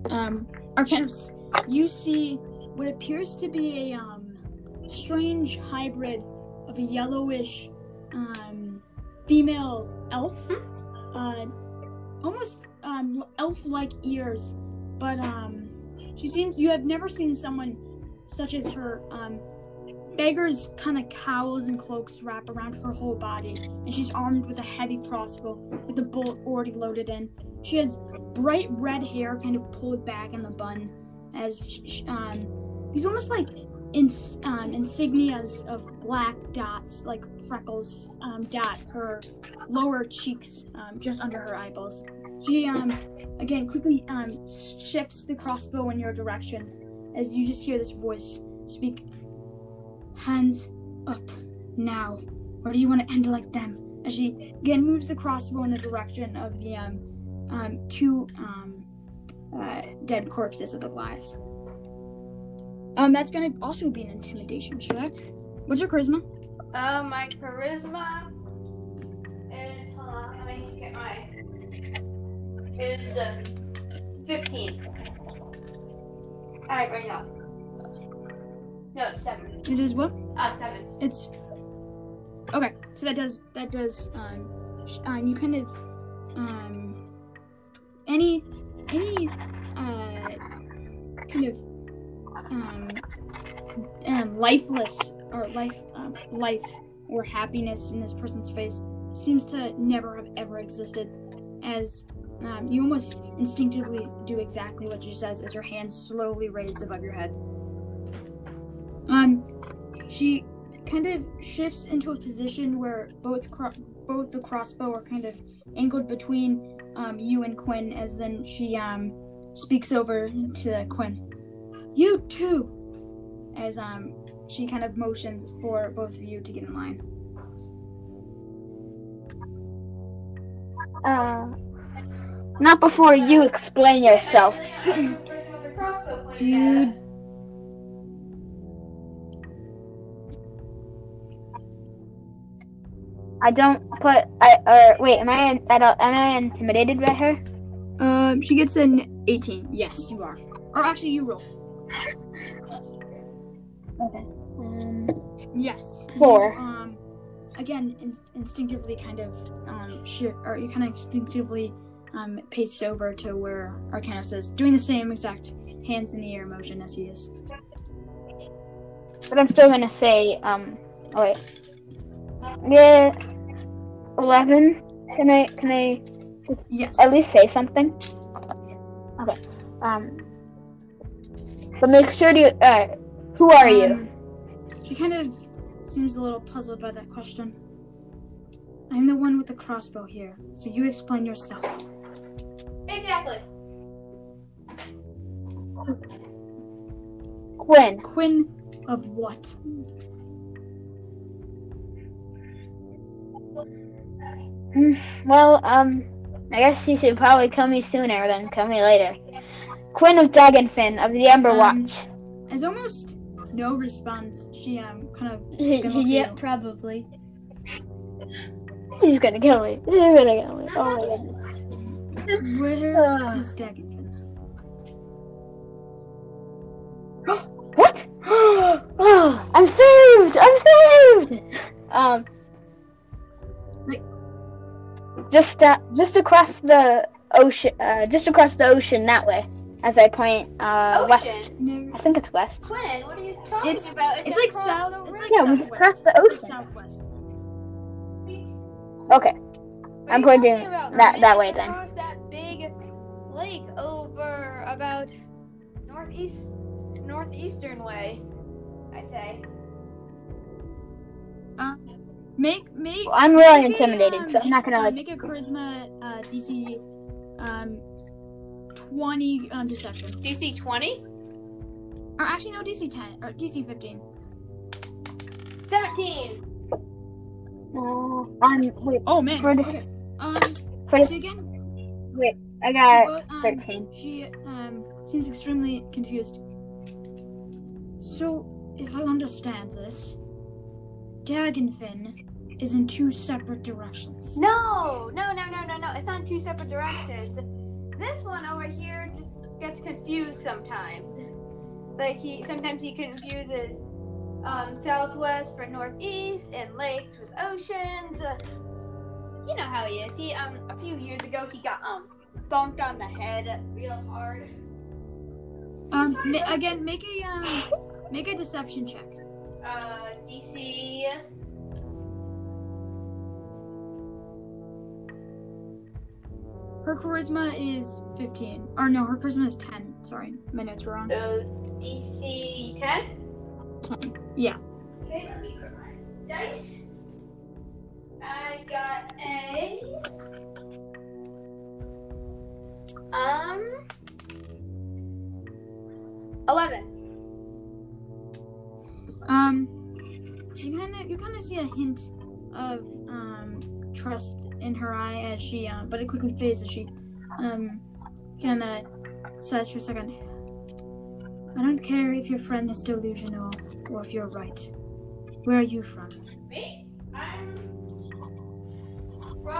Um, Arcanos, you see what appears to be a um, strange hybrid of a yellowish um, female elf, uh, almost um, elf-like ears, but um, she seems you have never seen someone such as her. Um, beggars kind of cowls and cloaks wrap around her whole body, and she's armed with a heavy crossbow with the bullet already loaded in. She has bright red hair, kind of pulled back in the bun, as sh- um, these almost like ins- um, insignias of black dots, like freckles, um, dot her lower cheeks, um, just under her eyeballs. She, um, again, quickly um, shifts the crossbow in your direction as you just hear this voice speak. Hands up now, or do you want to end like them? As she again moves the crossbow in the direction of the um, um, two um, uh, dead corpses of the Goliaths. Um, that's gonna also be an intimidation check. What's your charisma?
Uh, my charisma is hold on, let me get my is uh, fifteen. Alright, right now. No, it's seven.
It is what?
Uh, seven.
It's okay. So that does that does um, sh- um you kind of um any any uh kind of um um lifeless or life um, life or happiness in this person's face seems to never have ever existed as um, you almost instinctively do exactly what she says as her hand slowly raise above your head um she kind of shifts into a position where both cro- both the crossbow are kind of angled between um, you and Quinn, as then she um, speaks over to Quinn. You too, as um, she kind of motions for both of you to get in line.
Uh, not before you explain yourself.
Dude,
I don't put. I or wait. Am I? I don't, am I intimidated by her?
Um, she gets an 18. Yes, you are. Or actually, you roll.
Okay. Um,
Yes.
Four.
You, um, again, in- instinctively, kind of, um, or you kind of instinctively, um, pace over to where Arcanos is, doing the same exact hands in the air motion as he is.
but I'm still gonna say. Um. Oh wait. Yeah. Eleven. Can I? Can I
Yes.
at least say something? Okay. Um. But make sure to. Uh, who are you?
Um, She kind of seems a little puzzled by that question. I'm the one with the crossbow here, so you explain yourself.
Exactly.
Quinn.
Quinn of what?
Hmm, Well, um, I guess you should probably kill me sooner than kill me later. Quinn of Dragonfin of the Ember
Um,
Watch.
As almost no response, she um kind of
yeah, probably.
She's gonna kill me. She's gonna kill me. Oh my goodness.
Where
Uh.
is Dagenfin?
What? Oh, I'm saved! I'm saved! Um,
Wait.
just uh, just across the ocean, uh, just across the ocean that way. As I point uh, west.
No.
I think it's west.
Quinn, what are you talking
It's-
about?
It's like south. It's like
Yeah, we just
southwest.
crossed the ocean.
southwest.
Okay.
What
I'm pointing that- that way then.
Across that big lake over about northeast, northeastern way, I'd say.
Make make.
Well, I'm really
make a,
intimidated,
um,
so I'm not gonna
uh,
like.
make a charisma uh, DC um twenty um, deception.
DC 20?
Or actually no DC ten or DC fifteen.
17.
Uh, I'm wait
Oh man.
For the-
Okay. Um.
for the,
She again.
I got
both, um,
thirteen.
She um seems extremely confused. So, if I understand this, Dagenfin is in two separate directions.
No, no, no, no, no, no. It's on two separate directions. This one over here just gets confused sometimes. Like he sometimes he confuses um, southwest for northeast and lakes with oceans. Uh, you know how he is. He um a few years ago he got um bumped on the head real hard.
Um, ma- again, make a um, make a deception check.
Uh, DC.
Her charisma is fifteen, or no, her charisma is ten. Sorry, my notes were wrong.
So DC 10.
Ten. Yeah.
Okay, let me my dice. I got a um eleven.
Um, she kind of you kind of see a hint of um trust in her eye as she um, but it quickly fades as she um kind of sighs for a second. I don't care if your friend is delusional or if you're right. Where are you from?
Me? I'm from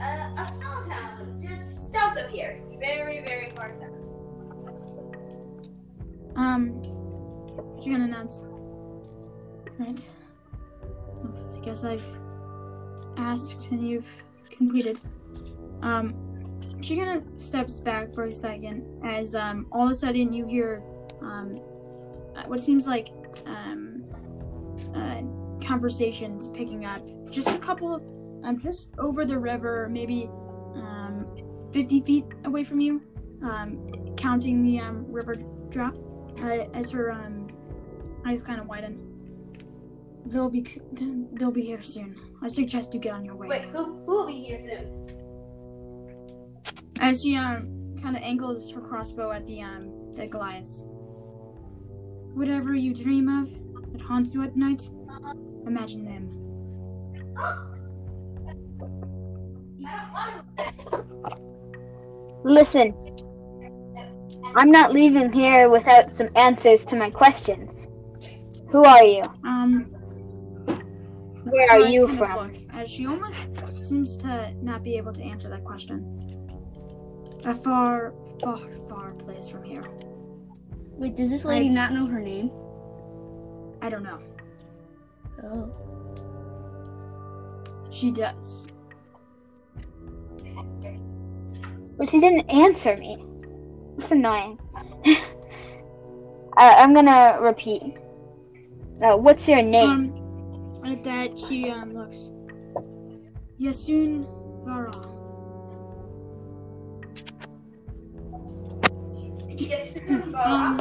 a, a small town just south of here. Very, very far south.
Um, she gonna announce. Right. I guess I've asked and you've completed. Um, she kind of steps back for a second as um all of a sudden you hear um uh, what seems like um uh, conversations picking up. Just a couple, um, just over the river, maybe um 50 feet away from you. Um, counting the um river drop uh, as her um eyes kind of widen. they'll be they'll be here soon. I suggest you get on your way.
Wait, who who will be here soon?
As she um kind of angles her crossbow at the um the Goliath. Whatever you dream of that haunts you at night. Imagine them.
I don't want
Listen, I'm not leaving here without some answers to my questions. Who are you?
Um,
Where are you from?
look, as she almost seems to not be able to answer that question. A far, far, far place from here.
Wait, does this lady not know her name?
I don't know.
Oh.
She does.
But she didn't answer me. It's annoying. I, I'm gonna repeat. Uh, what's your name?
Um, at that she um looks. Yessune Vaira.
Yes,
Um,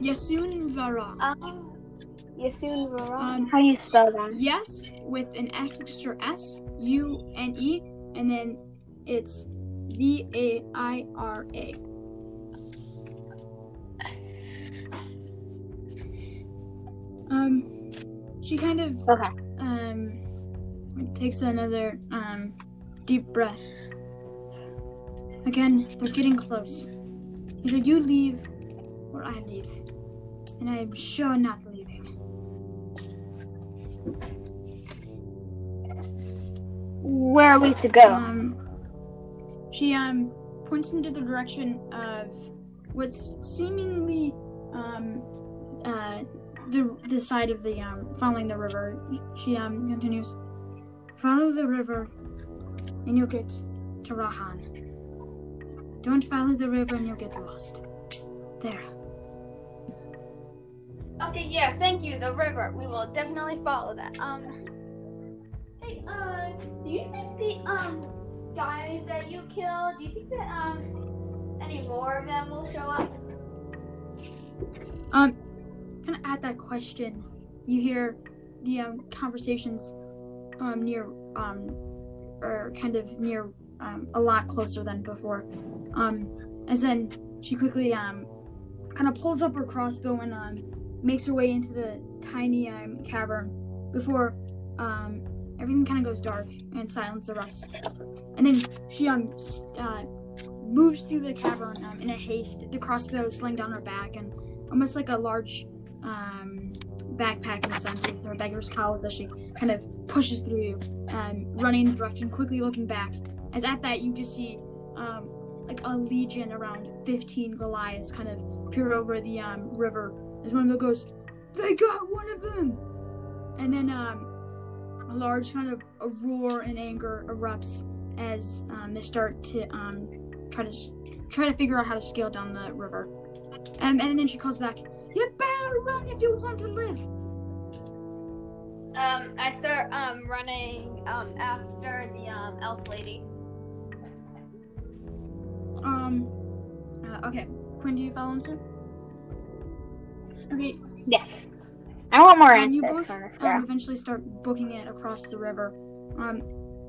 Yessune Vaira.
um, Yessune Vaira.
Um,
How do you spell that?
yes with an extra S, U N E, and then it's V A I R A. Um, she kind of
Okay.
um takes another um deep breath. Again, they're getting close. Either you leave or I leave. And I am sure not.
Where are we to go?
Um she um points into the direction of what's seemingly um uh the the side of the um following the river. She um continues Follow the river and you'll get to Rahan. Don't follow the river and you'll get lost. There.
Okay, yeah, thank you. The river. We will definitely follow that. Um, hey, uh, do you think the um guys that you killed? Do you think that um any more of them will show up?
Um, kind of at that question, you hear the um, conversations um, near, um, or kind of near, um, a lot closer than before. Um, as then she quickly um, kind of pulls up her crossbow and um, makes her way into the tiny um, cavern before um, everything kind of goes dark and silence erupts. And then she um uh, moves through the cavern um, in a haste, the crossbow sling down her back and almost like a large um, backpack in the sense with her beggar's cowls as she kind of pushes through you, um, running in the direction, quickly looking back. As at that, you just see um, like a legion around 15 Goliaths kind of peer over the um, river as one of them goes, They got one of them! And then um, a large kind of a roar and anger erupts as um, they start to um, try to try to figure out how to scale down the river. Um, and then she calls back, You better run if you want to live.
Um, I start um running um after the um elf lady.
Um, uh, okay. Quinn, do you follow him, sir? Okay,
Yes. I want more
and you both um, eventually start booking it across the river. Um,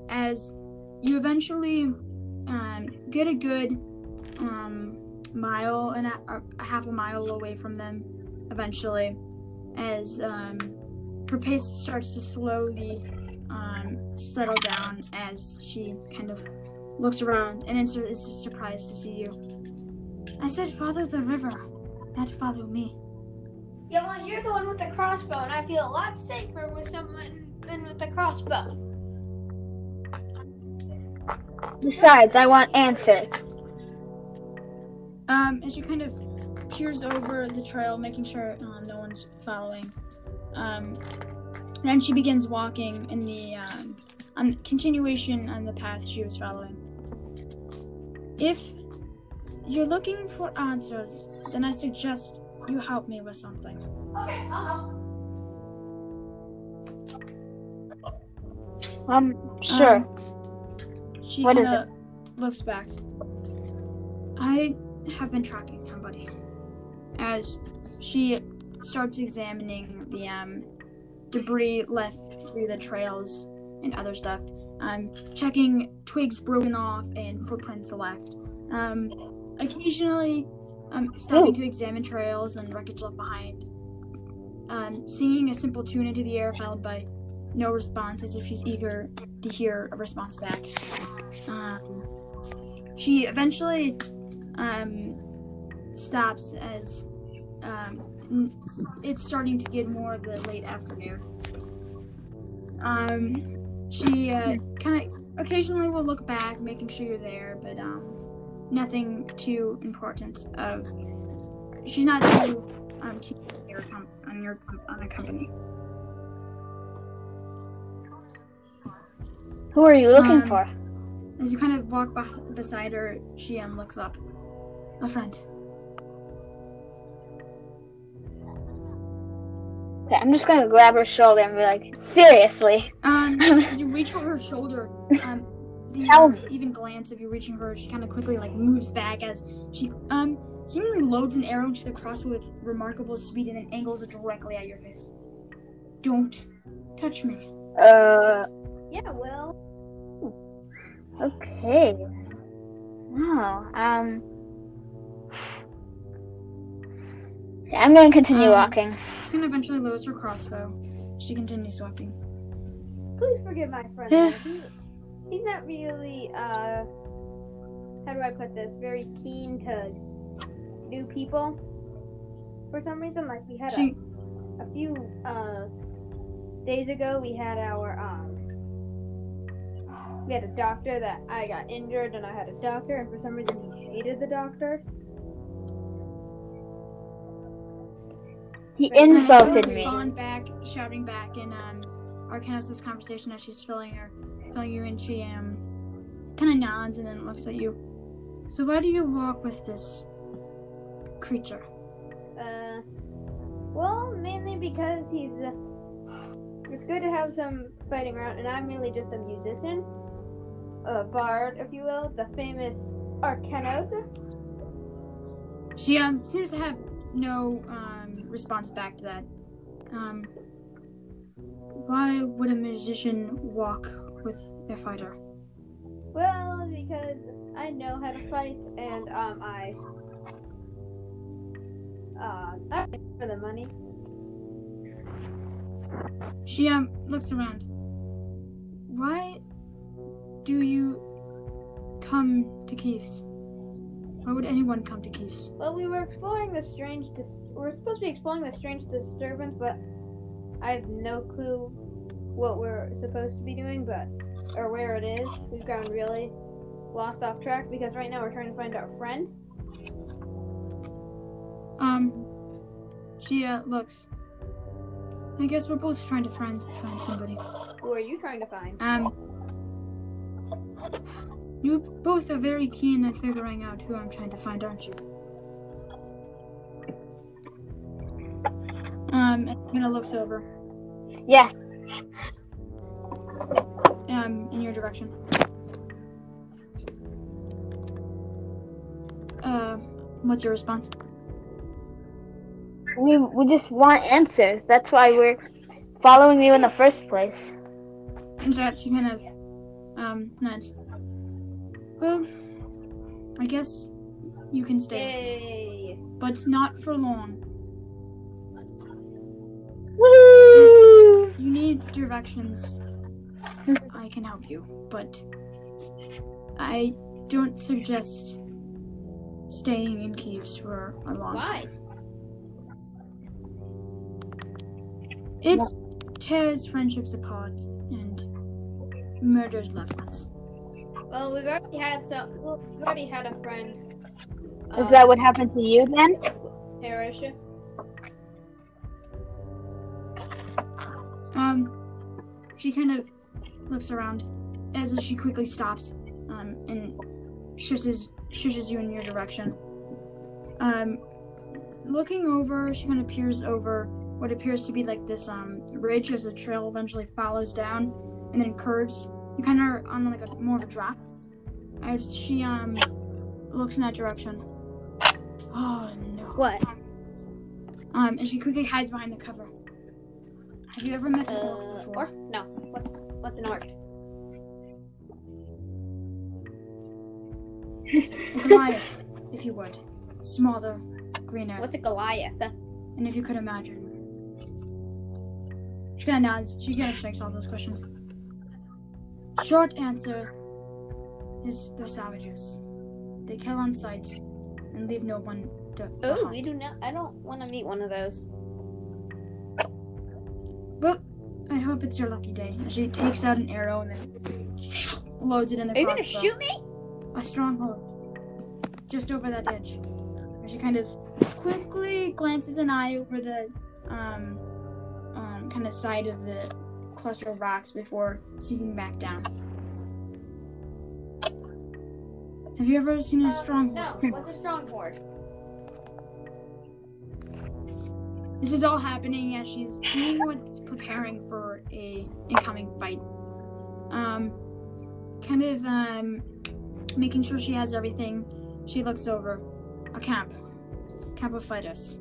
as you eventually um, get a good um, mile and a, a half a mile away from them, eventually, as um, her pace starts to slowly um, settle down as she kind of looks around and then is surprised to see you. I said, follow the river, not follow me.
Yeah, well, you're the one with the crossbow, and I feel a lot safer with someone than with the crossbow.
Besides, I want answers.
Um, as she kind of peers over the trail, making sure um, no one's following. Um, then she begins walking in the um, on continuation on the path she was following. If you're looking for answers, then I suggest you help me with something.
Okay, I'll
Um, sure.
Um, she
What is
kinda looks back. I have been tracking somebody. As she starts examining the um, debris left through the trails and other stuff. Um, checking twigs broken off and footprints left. Um, occasionally, um, stopping to examine trails and wreckage left behind. Um, singing a simple tune into the air, followed by no response, as if she's eager to hear a response back. Um, she eventually um, stops as um, n- it's starting to get more of the late afternoon. Um, she uh, kind of occasionally will look back, making sure you're there, but um, nothing too important. Of she's not too um, keen on your com- on your on a company.
Who are you looking
Um,
for?
As you kind of walk beside her, she um, looks up. A friend.
Okay, I'm just gonna grab her shoulder and be like, seriously.
Um, as you reach for her shoulder, um,
Tell me.
even glance of you're reaching for her, she kind of quickly like moves back as she um seemingly loads an arrow into the crossbow with remarkable speed and then angles it directly at your face. Don't touch me.
Uh,
Yeah, well,
okay. Wow. Um. yeah, I'm gonna continue
Um,
walking.
She can eventually lowers her crossbow. She continues walking.
please forgive my friend.
Yeah.
he, he's not really, uh, how do I put this? Very keen to new people. For some reason, like we had
She
a, a few uh, days ago, we had our um, we had a doctor that I got injured, and I had a doctor, and for some reason he hated the doctor.
He
And I
insulted me.
Respond back, shouting back in um, Arcanos' conversation as she's filling her, filling you and She um, kind of nods and then looks at you. So why do you walk with this creature?
Uh, well, mainly because he's. Uh, it's good to have some fighting around, and I'm really just a musician, a bard, if you will, the famous Arcanos.
She um seems to have no um response back to that. Um, why would a musician walk with a fighter?
Well, because I know how to fight, and um, I. Uh, I for the money.
She um looks around. Why do you come to Keeves? Why would anyone come to Keeves?
Well, we were exploring the strange. Dis- We're supposed to be exploring the strange disturbance, but I have no clue what we're supposed to be doing, but or where it is. We've gotten really lost off track because right now we're trying to find our friend.
Um, she uh looks. I guess we're both trying to find find somebody.
Who are you trying to find?
Um, you both are very keen at figuring out who I'm trying to find, aren't you? Um, and Hannah looks over.
Yes.
Um, in your direction. Uh, what's your response?
We we just want answers. That's why we're following you in the first place.
And that she kind of, um, nods. Well, I guess you can stay,
Yay!
but not for long.
Woo!
You need directions. I can help you, but I don't suggest staying in Keeves for a long
Why?
time. It tears friendships apart and murders loved ones.
Well, we've already had some. Well, we've already had a friend.
Is
um,
that what happened to you then?
Parrish.
Um, she kind of looks around as she quickly stops, um, and shushes shushes you in your direction. Um, looking over, she kind of peers over what appears to be like this um ridge as the trail eventually follows down and then curves. You kind of are on like a more of a drop. As she um looks in that direction. Oh no.
What?
Um, and she quickly hides behind the cover. Have you ever met orc
Uh,
before?
No. What? What's an orc?
A Goliath, if you would. Smaller, greener,
What's a Goliath?
and if you could imagine. She kind of nods. She kind of shakes all those questions. Short answer is they're savages. They kill on sight and leave no one to.
Oh, we do not. I don't want to meet one of those.
Hope it's your lucky day. She takes out an arrow and then loads it in the
Are you gonna
crossbow.
shoot me?
A stronghold. Just over that edge. And she kind of quickly glances an eye over the um, um kind of side of the cluster of rocks before sinking back down. Have you ever seen a
Uh,
stronghold?
No. What's a stronghold?
This is all happening as she's seeing what's preparing for a incoming fight. Um, kind of um, making sure she has everything. She looks over a camp, camp of fighters.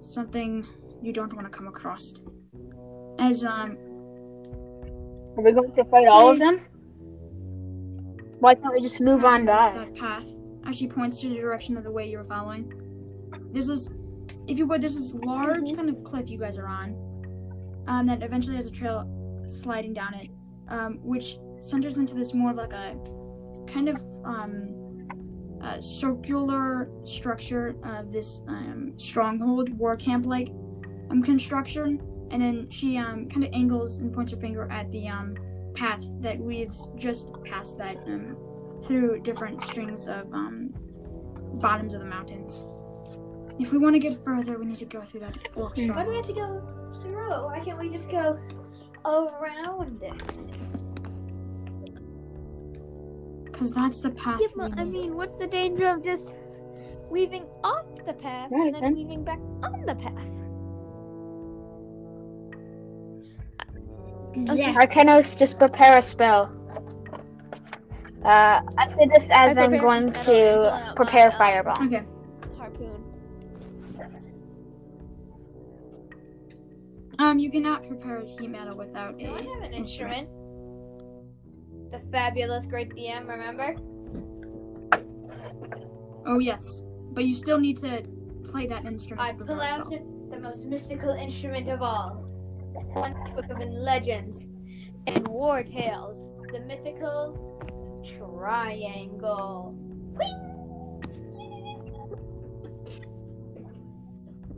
Something you don't want to come across. As um,
Are we going to fight all of them? Why can't we just move on by?
that path. As she points to the direction of the way you're following. There's this, if you would, there's this large kind of cliff you guys are on, um, that eventually has a trail sliding down it, um, which centers into this more like a kind of um, circular structure of this um, stronghold, war camp like um, construction. And then she um, kind of angles and points her finger at the um, path that weaves just past that um, through different strings of um, bottoms of the mountains. If we want to get further, we need to go through that orc
Hmm.
Why do we have to go through? It? Why can't we just go around it?
Because that's the path
Yeah,
we
but I mean, what's the danger of just weaving off the path
Right,
and then
then.
weaving back on the path?
Exactly.
Arcanos, just prepare a spell. Uh, I say this as
I
I'm going
metal and pull
to prepare
my, uh,
fireball.
Okay. Um, you cannot prepare a heat metal without
Do I have an
instrument.
The fabulous great DM, remember?
Oh yes, but you still need to play that instrument.
I pull out the most mystical instrument of all. One spoken of in legends and war tales. The mythical triangle.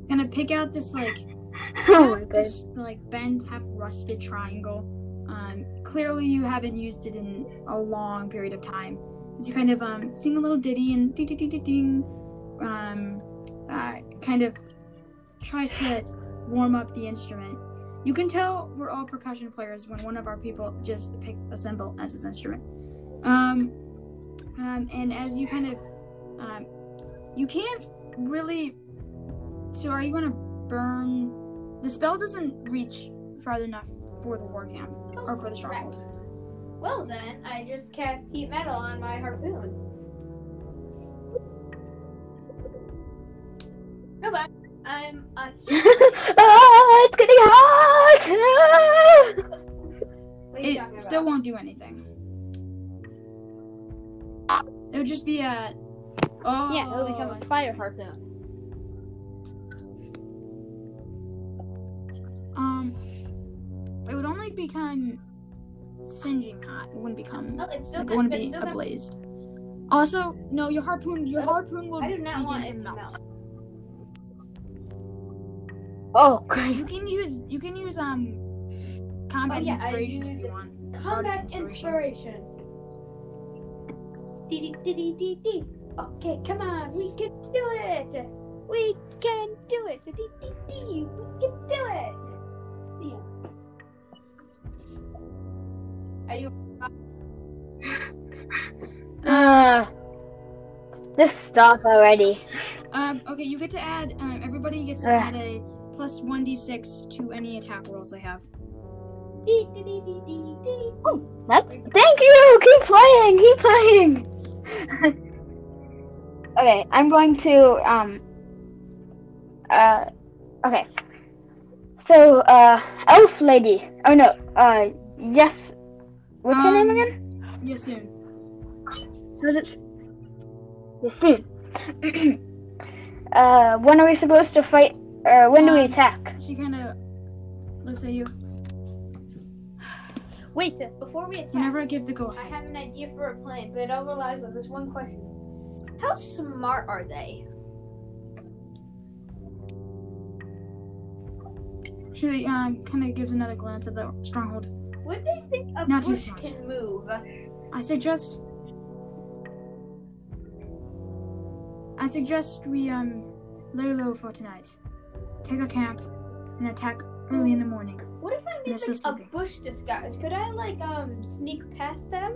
Gonna pick out this like
Oh my
dis- like bent, half rusted triangle. Um, clearly you haven't used it in a long period of time. As you kind of um sing a little ditty and ding ding ding ding ding, um, uh, kind of try to warm up the instrument. You can tell we're all percussion players when one of our people just picks a cymbal as his instrument. Um, um, and as you kind of, um, you can't really. So are you gonna burn? The spell doesn't reach far enough for the war camp or for the stronghold.
Well then, I just cast heat metal on my harpoon. No, but I'm a
ah, it's getting hot!
What are you
It still won't do anything. It would just be a. Oh.
Yeah, it'll become a fire harpoon.
Um. It would only become singeing hot. It wouldn't become.
Oh, it's still
Like, it
good.
wouldn't be
it's still good.
ablazed. Also, no, your harpoon. Your
Oh,
harpoon will
I do not want
begin
it
to
to
melt.
melt.
oh, great.
You can use. You can use um. Combat
Oh, yeah,
inspiration if you want.
Combat inspiration. Dee dee dee dee dee dee. Okay, come on, we can do it. We can do it. Dee dee dee. We can do it. Are you?
Uh, just stop already.
Um. Okay, you get to add. Um. Everybody gets to
Ugh.
add a plus one d six to any attack rolls they have.
Dee.
That's, thank you! Keep playing! Keep playing! okay, I'm going to, um, uh, Okay. So, uh, elf lady. Oh no. Uh, yes. What's your name
Um,
again?
Yes, soon.
How's it? Yes, soon. uh, when are we supposed to fight? Or when do we
Um,
attack?
She kind of looks at you.
Wait, before we attack,
Whenever I give the go
I have an idea for a plan, but it all relies on this one question. How smart are they?
She um, kind of gives another glance at the stronghold.
What do you think a
Not too
bush can move?
I suggest. I suggest we um lay low for tonight. Take a camp and attack early in the morning.
What if I
They're
like, a bush disguise? Could I like um sneak past them?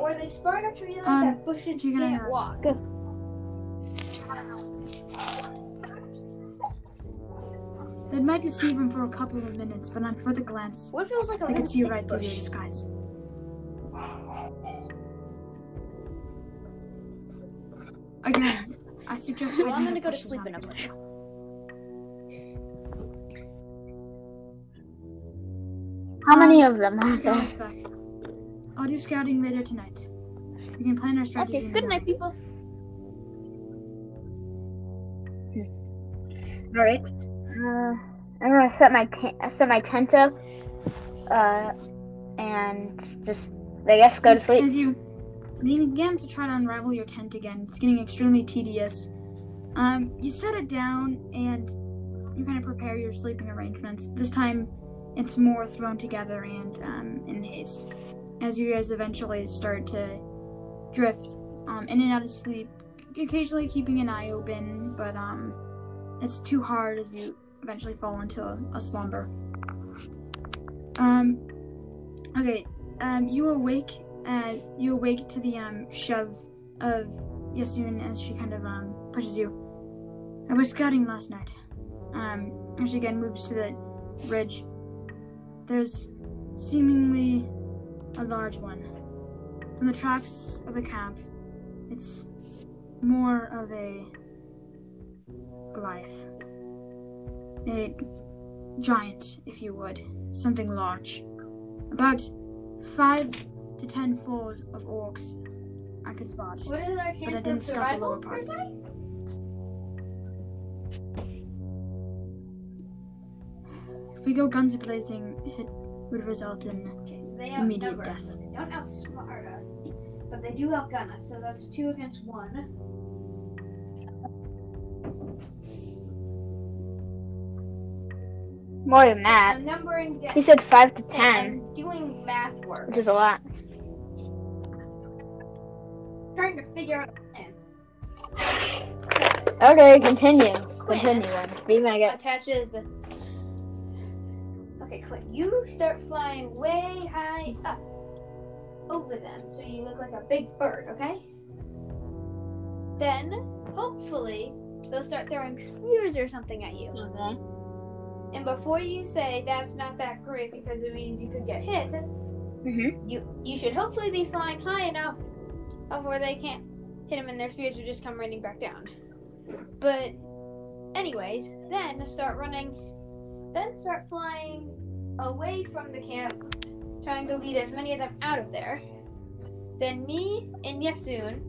Or they smart enough to realize
Um,
that bushes can't walk?
Might deceive him for a couple of minutes, but on further glance,
What if it was like a
they can see
thick
right through your disguise. Again, I suggest
Well, I'm gonna go to sleep in a bush.
How many
um,
of them are there?
back. I'll do scouting later tonight. We can plan our strategy.
Okay, good night, people.
All right. Uh, I'm gonna set my set my tent up, uh, and just I guess go to sleep.
As you begin to try to unravel your tent again, it's getting extremely tedious. Um, you set it down and you kind of prepare your sleeping arrangements. This time, it's more thrown together and um, in haste. As you guys eventually start to drift um, in and out of sleep, occasionally keeping an eye open, but um, it's too hard as you eventually fall into a, a slumber. Um, okay, um, you awake uh, you awake to the um, shove of Yessune as she kind of um, pushes you. I was scouting last night. Um, and she again moves to the ridge. There's seemingly a large one. From the tracks of the camp, it's more of a Goliath. A giant, if you would. Something large. About five to ten fold of orcs I could spot.
What is our
But I didn't scout the lower parts. If we go guns blazing, it would result in
Okay, so they
Immediate
us.
death.
They don't outsmart us, but they do outgun us. So that's two against one.
More than that.
I'm numbering
He said five to ten,
I'm doing math work.
which is a lot.
trying to figure out.
Okay, continue.
Quinn.
Continue. Be my guest.
attaches. Okay, Clint, you start flying way high up over them, so you look like a big bird. Okay. Then, hopefully, they'll start throwing spears or something at you.
Okay.
And before you say that's not that great because it means you could get hit,
Mhm.
you you should hopefully be flying high enough of where they can't hit them and their spears will just come raining back down. But anyways, then start running then start flying away from the camp, trying to lead as many of them out of there. Then me and Yessune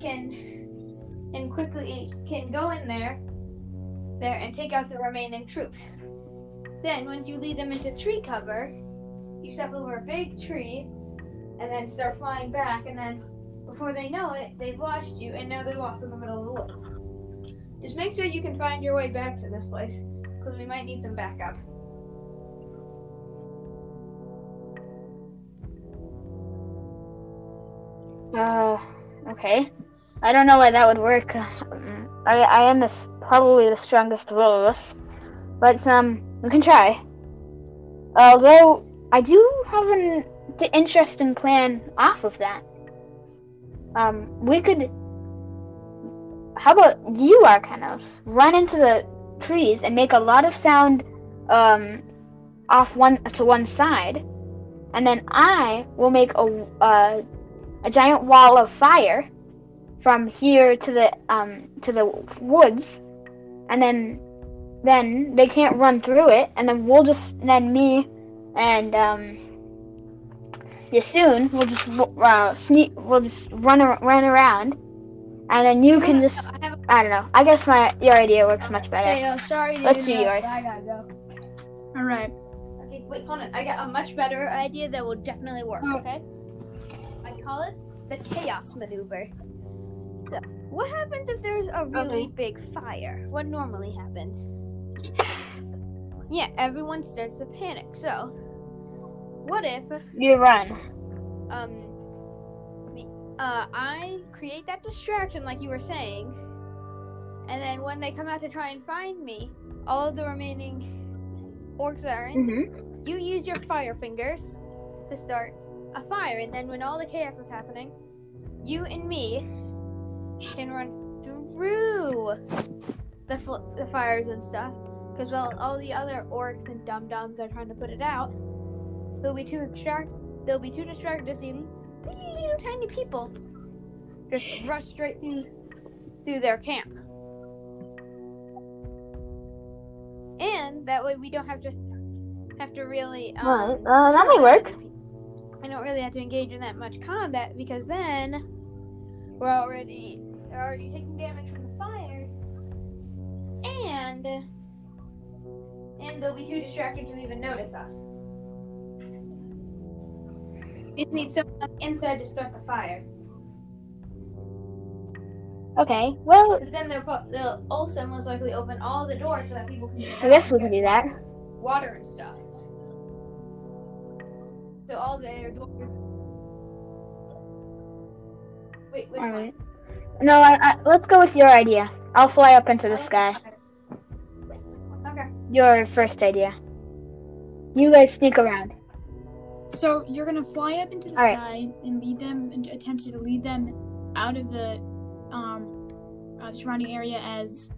can and quickly can go in there there and take out the remaining troops. Then once you lead them into tree cover, you step over a big tree and then start flying back and then before they know it, they've lost you and now they're lost in the middle of the woods. Just make sure you can find your way back to this place because we might need some backup.
Uh, okay. I don't know why that would work. Um, I I am s- probably the strongest of all of us, but um, we can try. Although I do have an interesting plan off of that. Um, we could. How about you, Arcanos? Run into the trees and make a lot of sound, um, off one to one side, and then I will make a a giant wall of fire from here to the um to the woods, and then then they can't run through it, and then we'll just then me and um Yessune will just uh, sneak. We'll just run ar- run around, and then you can just
I have a
I don't know. I guess my your idea works much better.
Hey, uh, sorry. to
Let's do
interrupt,
yours.
I gotta go.
All right.
Okay, wait, hold on. I got a much better idea that will definitely work,
Oh.
okay? I call it the chaos maneuver. So, what happens if there's a really big fire? What normally happens? Yeah, everyone starts to panic. So, what if
You run.
um uh I create that distraction like you were saying, and then when they come out to try and find me, all of the remaining orcs that are in
Mm-hmm.
you use your fire fingers to start a fire, and then when all the chaos is happening, you and me can run through the fl- the fires and stuff. Because while all the other orcs and dum dums are trying to put it out, they'll be too distract. They'll be too distracted to see three little tiny people just rush straight through through their camp. And that way we don't have to have to really um,
Well, uh, that may work.
I don't really have to engage in that much combat because then we're already they're already taking damage from the fire, and and they'll be too distracted to even notice us. We just need someone inside to start the fire.
Okay. Well,
But then they'll pro- they'll also most likely open all the doors so that people can get
I guess we can do that.
water and stuff. So all their doors. Wait, which
All
one?
Right. No, I, I, let's go with your idea. I'll fly up into the sky.
Okay.
Your first idea. You guys sneak around.
So you're gonna fly up into the
All right.
sky and lead them and attempt to lead them out of the um, uh, surrounding area as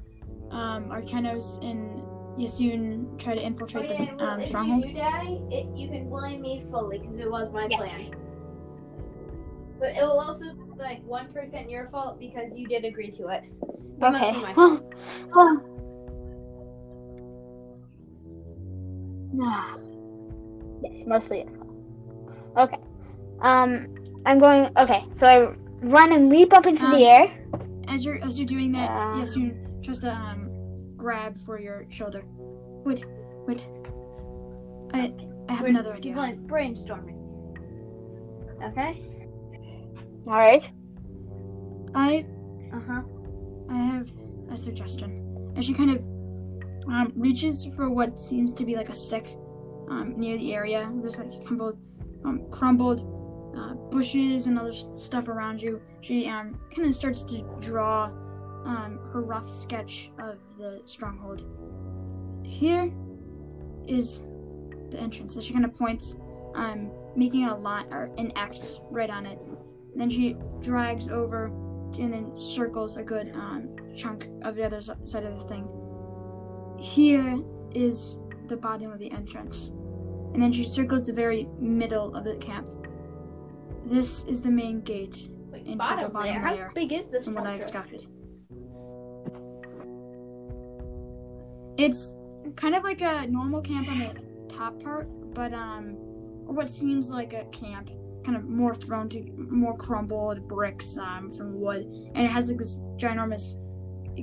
um, Arcanos and Yessune try to
Oh
infiltrate
yeah,
the
well,
um,
if
stronghold.
you do die, it, you can blame me fully because it was my
Yes.
plan. But it will also be like one percent your fault because you did agree to it. But
Okay.
mostly my fault.
yes, mostly your fault. Okay. Um, I'm going. Okay, so I run and leap up into
Um,
the air.
As you're as you're doing that,
Um,
Yessune tries to um, grab for your shoulder. Wait, wait. I I have
We're
another idea.
brain- brainstorming. Okay.
All right.
I
Uh huh.
I have a suggestion. As she kind of um, reaches for what seems to be like a stick um, near the area, there's like crumbled, um, crumbled uh, bushes and other stuff around you. She um, kind of starts to draw um, her rough sketch of the stronghold. Here is the entrance. So she kind of points, um, making a line or an X right on it. Then she drags over and then circles a good um, chunk of the other side of the thing. Here is the bottom of the entrance, and then she circles the very middle of the camp. This is the main gate
Wait,
Into the
bottom
bottom
layer. How big is this
from what I've scouted. It's kind of like a normal camp on the top part, but um, or what seems like a camp, kind of more thrown to more crumbled bricks, um, some wood, and it has like this ginormous,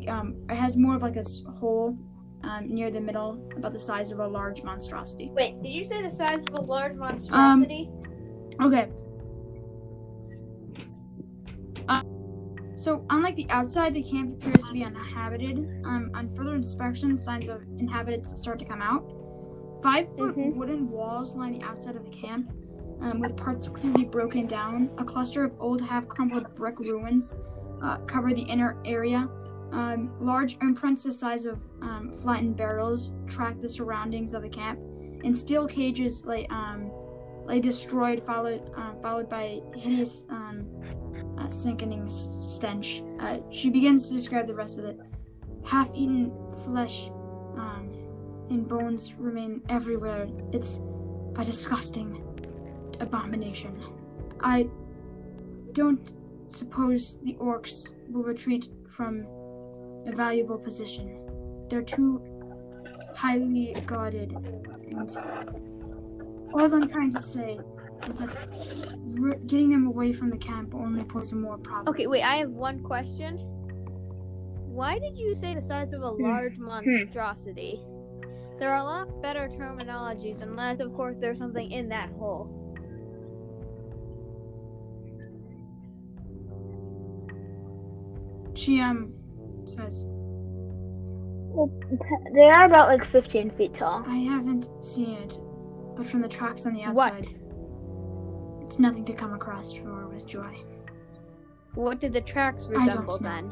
um, it has more of like a hole, um, near the middle, about the size of a large monstrosity.
Wait, did you say the size of a
Um,
large monstrosity?
Okay. Uh, so, unlike the outside, the camp appears to be uninhabited. Um, on further inspection, signs of inhabitants start to come out. Five foot
Mhm.
wooden walls line the outside of the camp, um, with parts clearly broken down. A cluster of old, half crumbled brick ruins uh, cover the inner area. Um, large imprints the size of um, flattened barrels track the surroundings of the camp, and steel cages lay um, lay destroyed, followed uh, followed by hideous um, uh, sickening stench. Uh, she begins to describe the rest of it. Half-eaten flesh um, and bones remain everywhere. It's a disgusting abomination. I don't suppose the orcs will retreat from a valuable position. They're too highly guarded, and all I'm trying to say is that r- getting them away from the camp only poses more problems.
Okay, wait, I have one question. Why did you say the size of a hmm. large hmm. monstrosity? There are a lot better terminologies, unless, of course, there's something in that hole.
She um says,
They are about like 15 feet tall.
"I haven't seen it, but from the tracks on the
What?
outside, it's nothing to come across for with joy."
What did the tracks
don't
resemble
know.
then?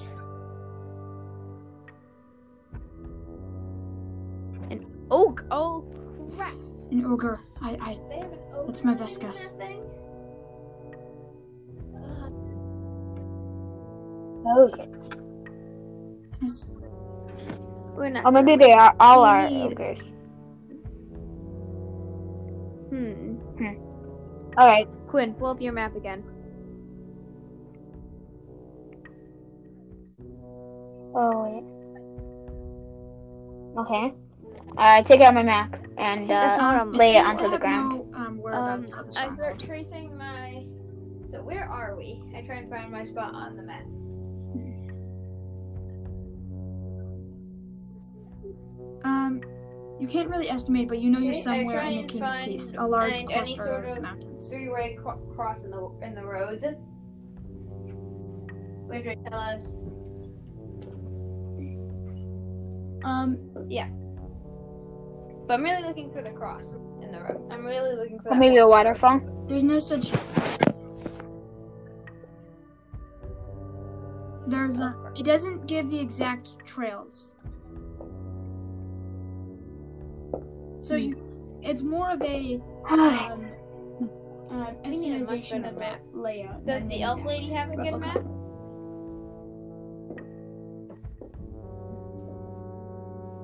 An oak. Oh crap!
An ogre. I I
They have an oak.
That's my best guess.
Okay.
it's,
We're not.
Or maybe they are all
We
are
need-
ogres.
Hmm.
All right.
Quinn, pull up your map again.
Oh wait. Okay. I take out my map and
That's
uh,
not on-
lay it onto the ground.
No, um,
Um,
whereabouts of the
I start tracing my. So where are we? I try and find my spot on the map.
Um, you can't really estimate, but you know you're somewhere in the King's Teeth, a large
find
cluster
any sort
of
of-
mountains.
Three-way cro- cross in the in the roads. Which would tell us.
Um, Yeah.
But I'm really looking for the cross in the road. I'm really looking for
Or
that.
maybe a waterfall.
there's no such. There's a. It doesn't give the exact trails. So you, it's more of a um, uh,
a
estimation of
map.
layout.
Does the elf lady have a good map?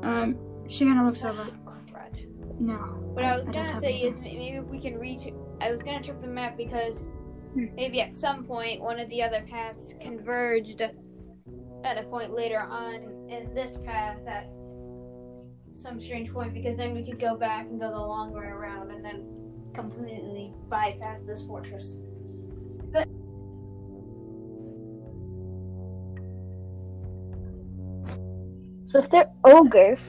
Um, she kind of looks over.
Crud.
No.
What I was
I
gonna say is maybe if we can reach. I was gonna check the map because
Hmm.
maybe at some point one of the other paths converged at a point later on in this path at some strange point because then we could go back and go the long way around and then completely bypass this fortress.
So if they're ogres,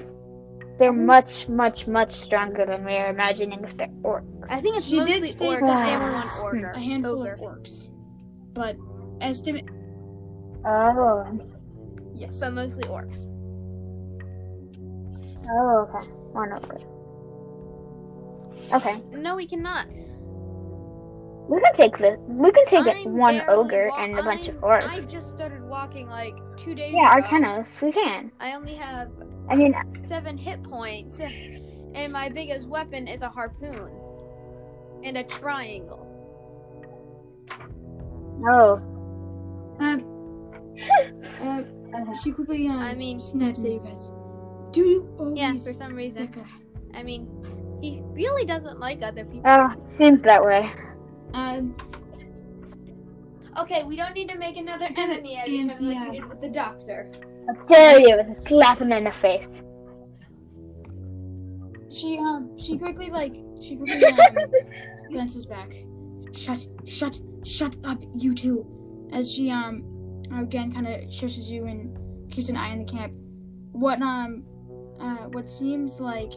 they're mm-hmm. much, much, much stronger than we are imagining if they're orcs.
I think it's
She did
mostly
state
orcs
that
and
there
one
was
order.
A handful
ogre.
of orcs, but estimate.
Oh.
Yes.
But mostly orcs.
Oh, okay. One ogre. Okay.
No, we cannot.
We can take the. We can take it
I'm
one ogre
wa-
and a bunch of
I'm-
orcs.
I just started walking like two days ago.
Yeah,
ago.
Arcanos. We can.
I only have
I mean,
seven hit points, and my biggest weapon is a harpoon and a triangle.
no.
Um. uh, she quickly um,
I mean-
snaps at you guys. Do you always?
Yeah, for some reason.
Okay.
I mean, he really doesn't like other people.
Oh, seems that way.
Um.
Okay, we don't need to make another enemy out of each
stands
other like
the
did with the doctor.
How dare you? Slap him in the face.
She um. She quickly like. She quickly um. glances back. Shut. Shut. Shut up, you two. As she um. Again, kind of shushes you and keeps an eye on the camp. What um. Uh. What seems like.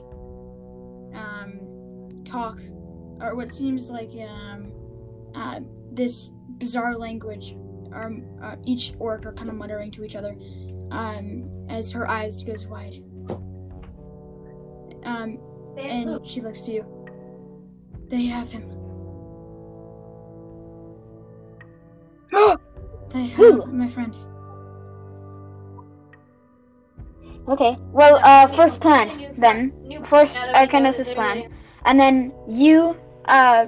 Um. Talk. Or what seems like um. Uh. This bizarre language. Um. Uh, each orc are kind of muttering to each other. Um. As her eyes goes wide. Um. And she looks to you. They have him. They
Who?
have my friend.
Okay. Well, uh, first plan then. First, Arcanos' plan, and then you, uh,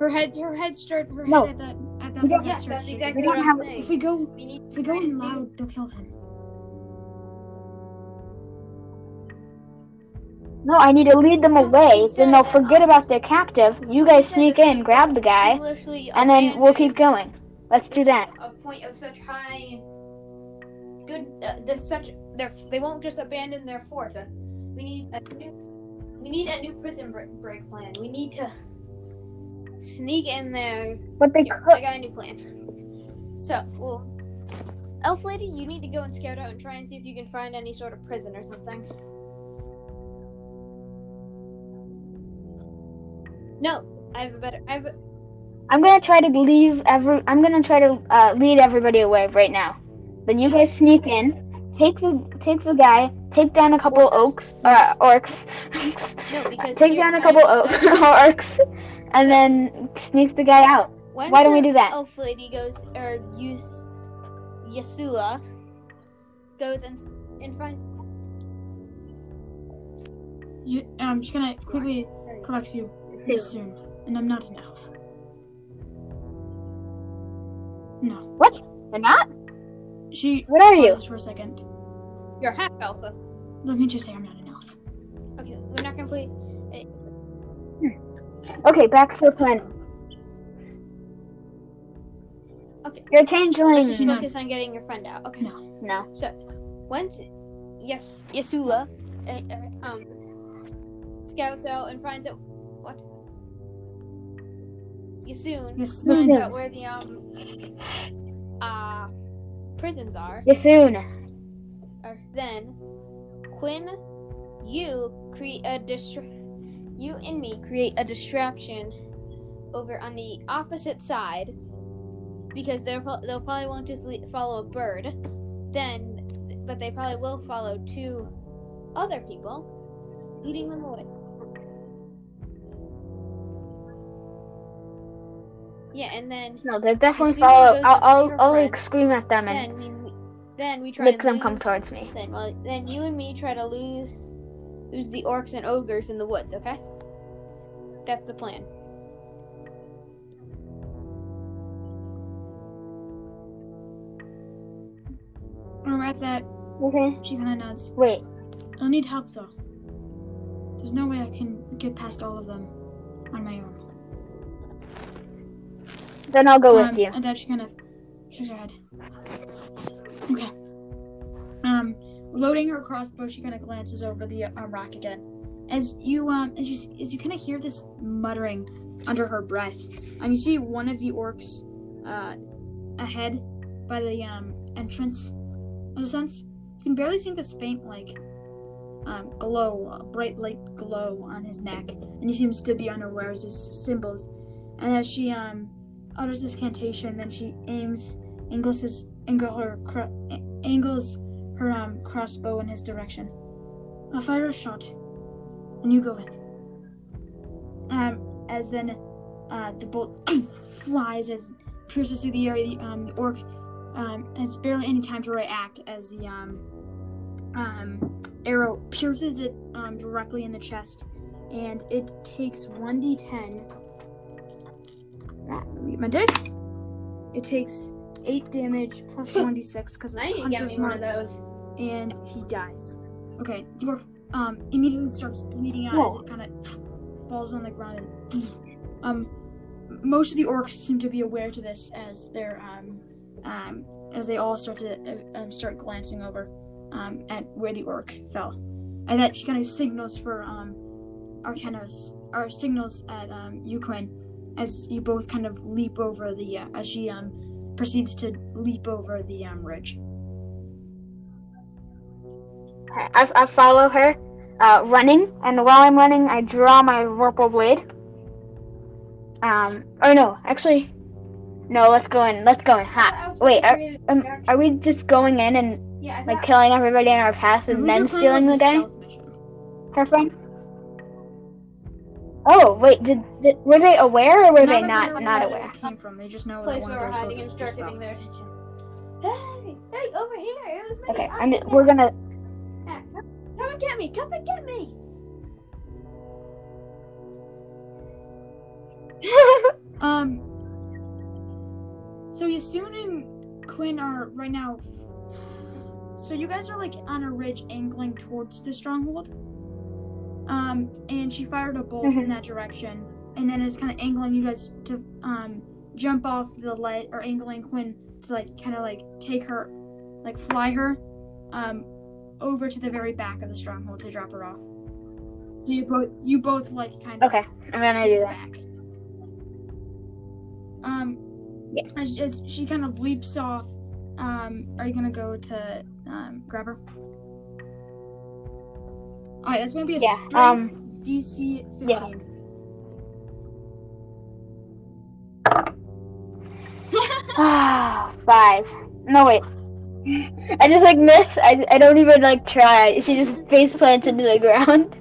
Her head, her head start, her
No.
head at that, at that
We don't-
Yes,
starts
that's exactly
We
what
don't
I'm
have-
saying.
If we go,
we need
if we go in loud, they'll kill him.
no, I need to lead them
No,
away.
he
Then they'll forget about their captive. You guys sneak in, grab the guy, and then we'll keep going. Let's do that.
a point of such high good uh, this such their they won't just abandon their fort Uh, we need a new we need a new prison break, plan we need to sneak in there
But they
Here,
could.
i got a new plan so well elf lady you need to go and scout out and try and see if you can find any sort of prison or something no i have a better i have a,
I'm gonna try to leave every. I'm gonna try to uh, lead everybody away right now. Then you guys sneak in, take the take the guy, take down a couple oaks, uh, orcs,
no because
take down a couple o-
I-
orcs, and then sneak the guy out.
Once
Why don't we do that?
Elf lady goes, or Yus, Yasula goes and and find.
You, I'm just gonna quickly correct you this soon, and I'm not an elf. No,
What? You're not?
She.
What are you?
For a second,
You're half alpha.
let me just say I'm not an elf.
Okay, we're not gonna play.
Okay, back to the plan.
Okay.
You're a
Let's
changeling.
just
No.
focus on getting your friend out. Okay.
No.
No.
So, once, yes, Yasula, uh, uh, um, scouts out and finds out what. Yessune
Yes,
finds out where the um, uh, prisons are. Or then Quinn, you create a distra- you and me create a distraction over on the opposite side because they're they'll probably won't just le- follow a bird, then but they probably will follow two other people, leading them away. Yeah, and then
No, they'll definitely
As soon as
follow.
it goes
I'll, I'll, I'll
friend,
like scream at them and
then we then we try
make
and
them come towards me.
Then, well, then you and me try to lose, lose the orcs and ogres in the woods. Okay, that's the plan.
Or at that,
Okay.
she kind of nods.
Wait.
I'll need help though. There's no way I can get past all of them on my own.
Then I'll go
Um,
with you.
And then she kind of shakes her head. Okay. Um, loading her crossbow, she kind of glances over the uh, rock again. As you um, as you as you kind of hear this muttering under her breath, um, you see one of the orcs, uh, ahead by the um entrance. In a sense, you can barely see this faint like um glow, uh, bright light glow on his neck, and he seems to be unaware of his symbols. And as she um utters this cantation, then she aims, angle her, angles her um, crossbow in his direction. I'll fire a shot, and you go in. Um, as then, uh, the bolt flies as pierces through the air. The, um, the orc um, has barely any time to react as the um, um, arrow pierces it um, directly in the chest, and it takes 1d10 read my dice. It takes eight damage plus one d six because
I to get me one of those.
and he dies. Okay, your um immediately starts bleeding out as it kind of falls on the ground. And, um, most of the orcs seem to be aware to this as they're um um as they all start to uh, um, start glancing over um at where the orc fell, and that she kind of signals for um Arcanos or signals at um Ukraine as you both kind of leap over the uh, as she um proceeds to leap over the um ridge.
I, I follow her, uh, running, and while I'm running, I draw my vorpal blade. Um, or no, actually, no. Let's go in. Let's go in. Ha. Wait, are, um, are we just going in and
yeah,
like killing everybody in our path and then stealing the
a
guy? Her friend. Oh wait, did, did were they aware or were they
Not
not
aware
not
where
aware?
It came from. They just know
place
that one
where we're hiding and
soldiers
start
just
getting
fell.
their attention. Hey, hey, over here! It was me.
Okay,
I'm
I'm, we're gonna.
Come come and get me! Come and get me!
Um. So Yessune and Quinn are right now. So you guys are like on a ridge angling towards the stronghold. Um, and she fired a bolt in
Mhm.
that direction, and then it's kind of angling you guys to um jump off the ledge or angling Quinn to like kind of like take her, like fly her, um, over to the very back of the stronghold to drop her off. So you both you both like kind of
Okay, I'm gonna do that.
back. Um,
Yeah.
As, as she kind of leaps off, um, are you gonna go to um, grab her? All right, that's gonna be a
Yeah.
strength
Um.
DC 15.
Ah, five. No wait. I just like miss. I, I don't even like try. She just face plants into the ground.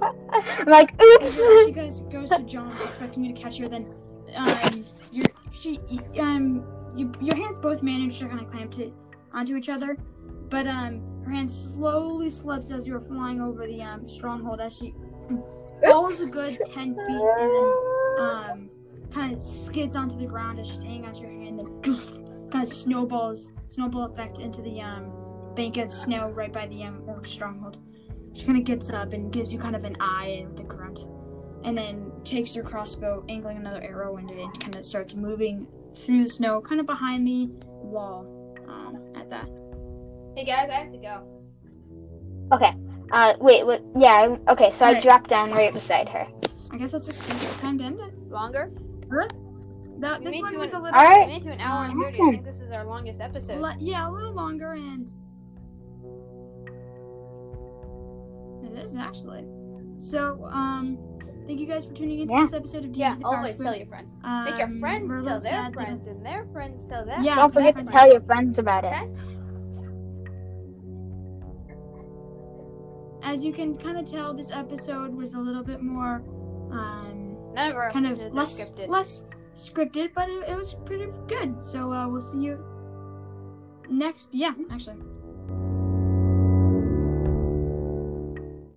I'm like, oops.
she goes goes to John, expecting you to catch her. Then, um, your she um you your hands both manage to kind of clamp it onto each other, but um her hand slowly slips as you're flying over the um stronghold as she falls a good ten feet and then um kind of skids onto the ground as she's hanging onto your hand, then kind of snowballs snowball effect into the um bank of snow right by the um orc stronghold. She kind of gets up and gives you kind of an eye with a grunt, and then takes her crossbow, angling another arrow into it, and kind of starts moving through the snow, kind of behind the wall. Um, at that.
Hey guys, I have to go.
Okay. Uh, wait. What? Yeah. Okay. So I dropped down right beside her.
I guess that's a good time to end it.
Longer?
That
We
this one
two
was a little.
All right.
We made it to an hour and thirty. I think this is our longest episode.
Le- yeah, a little longer, and it is actually. So, um, thank you guys for tuning into
Yeah.
this episode of D&D
yeah, always tell your friends.
Um,
Make your friends tell their friends, and their friends tell them.
Yeah,
Don't forget to tell your friends about it.
Okay.
As you can kind of tell, this episode was a little bit more, um,
our
kind of less
scripted.
less scripted, but it, it was pretty good. So uh, we'll see you next. Yeah, actually.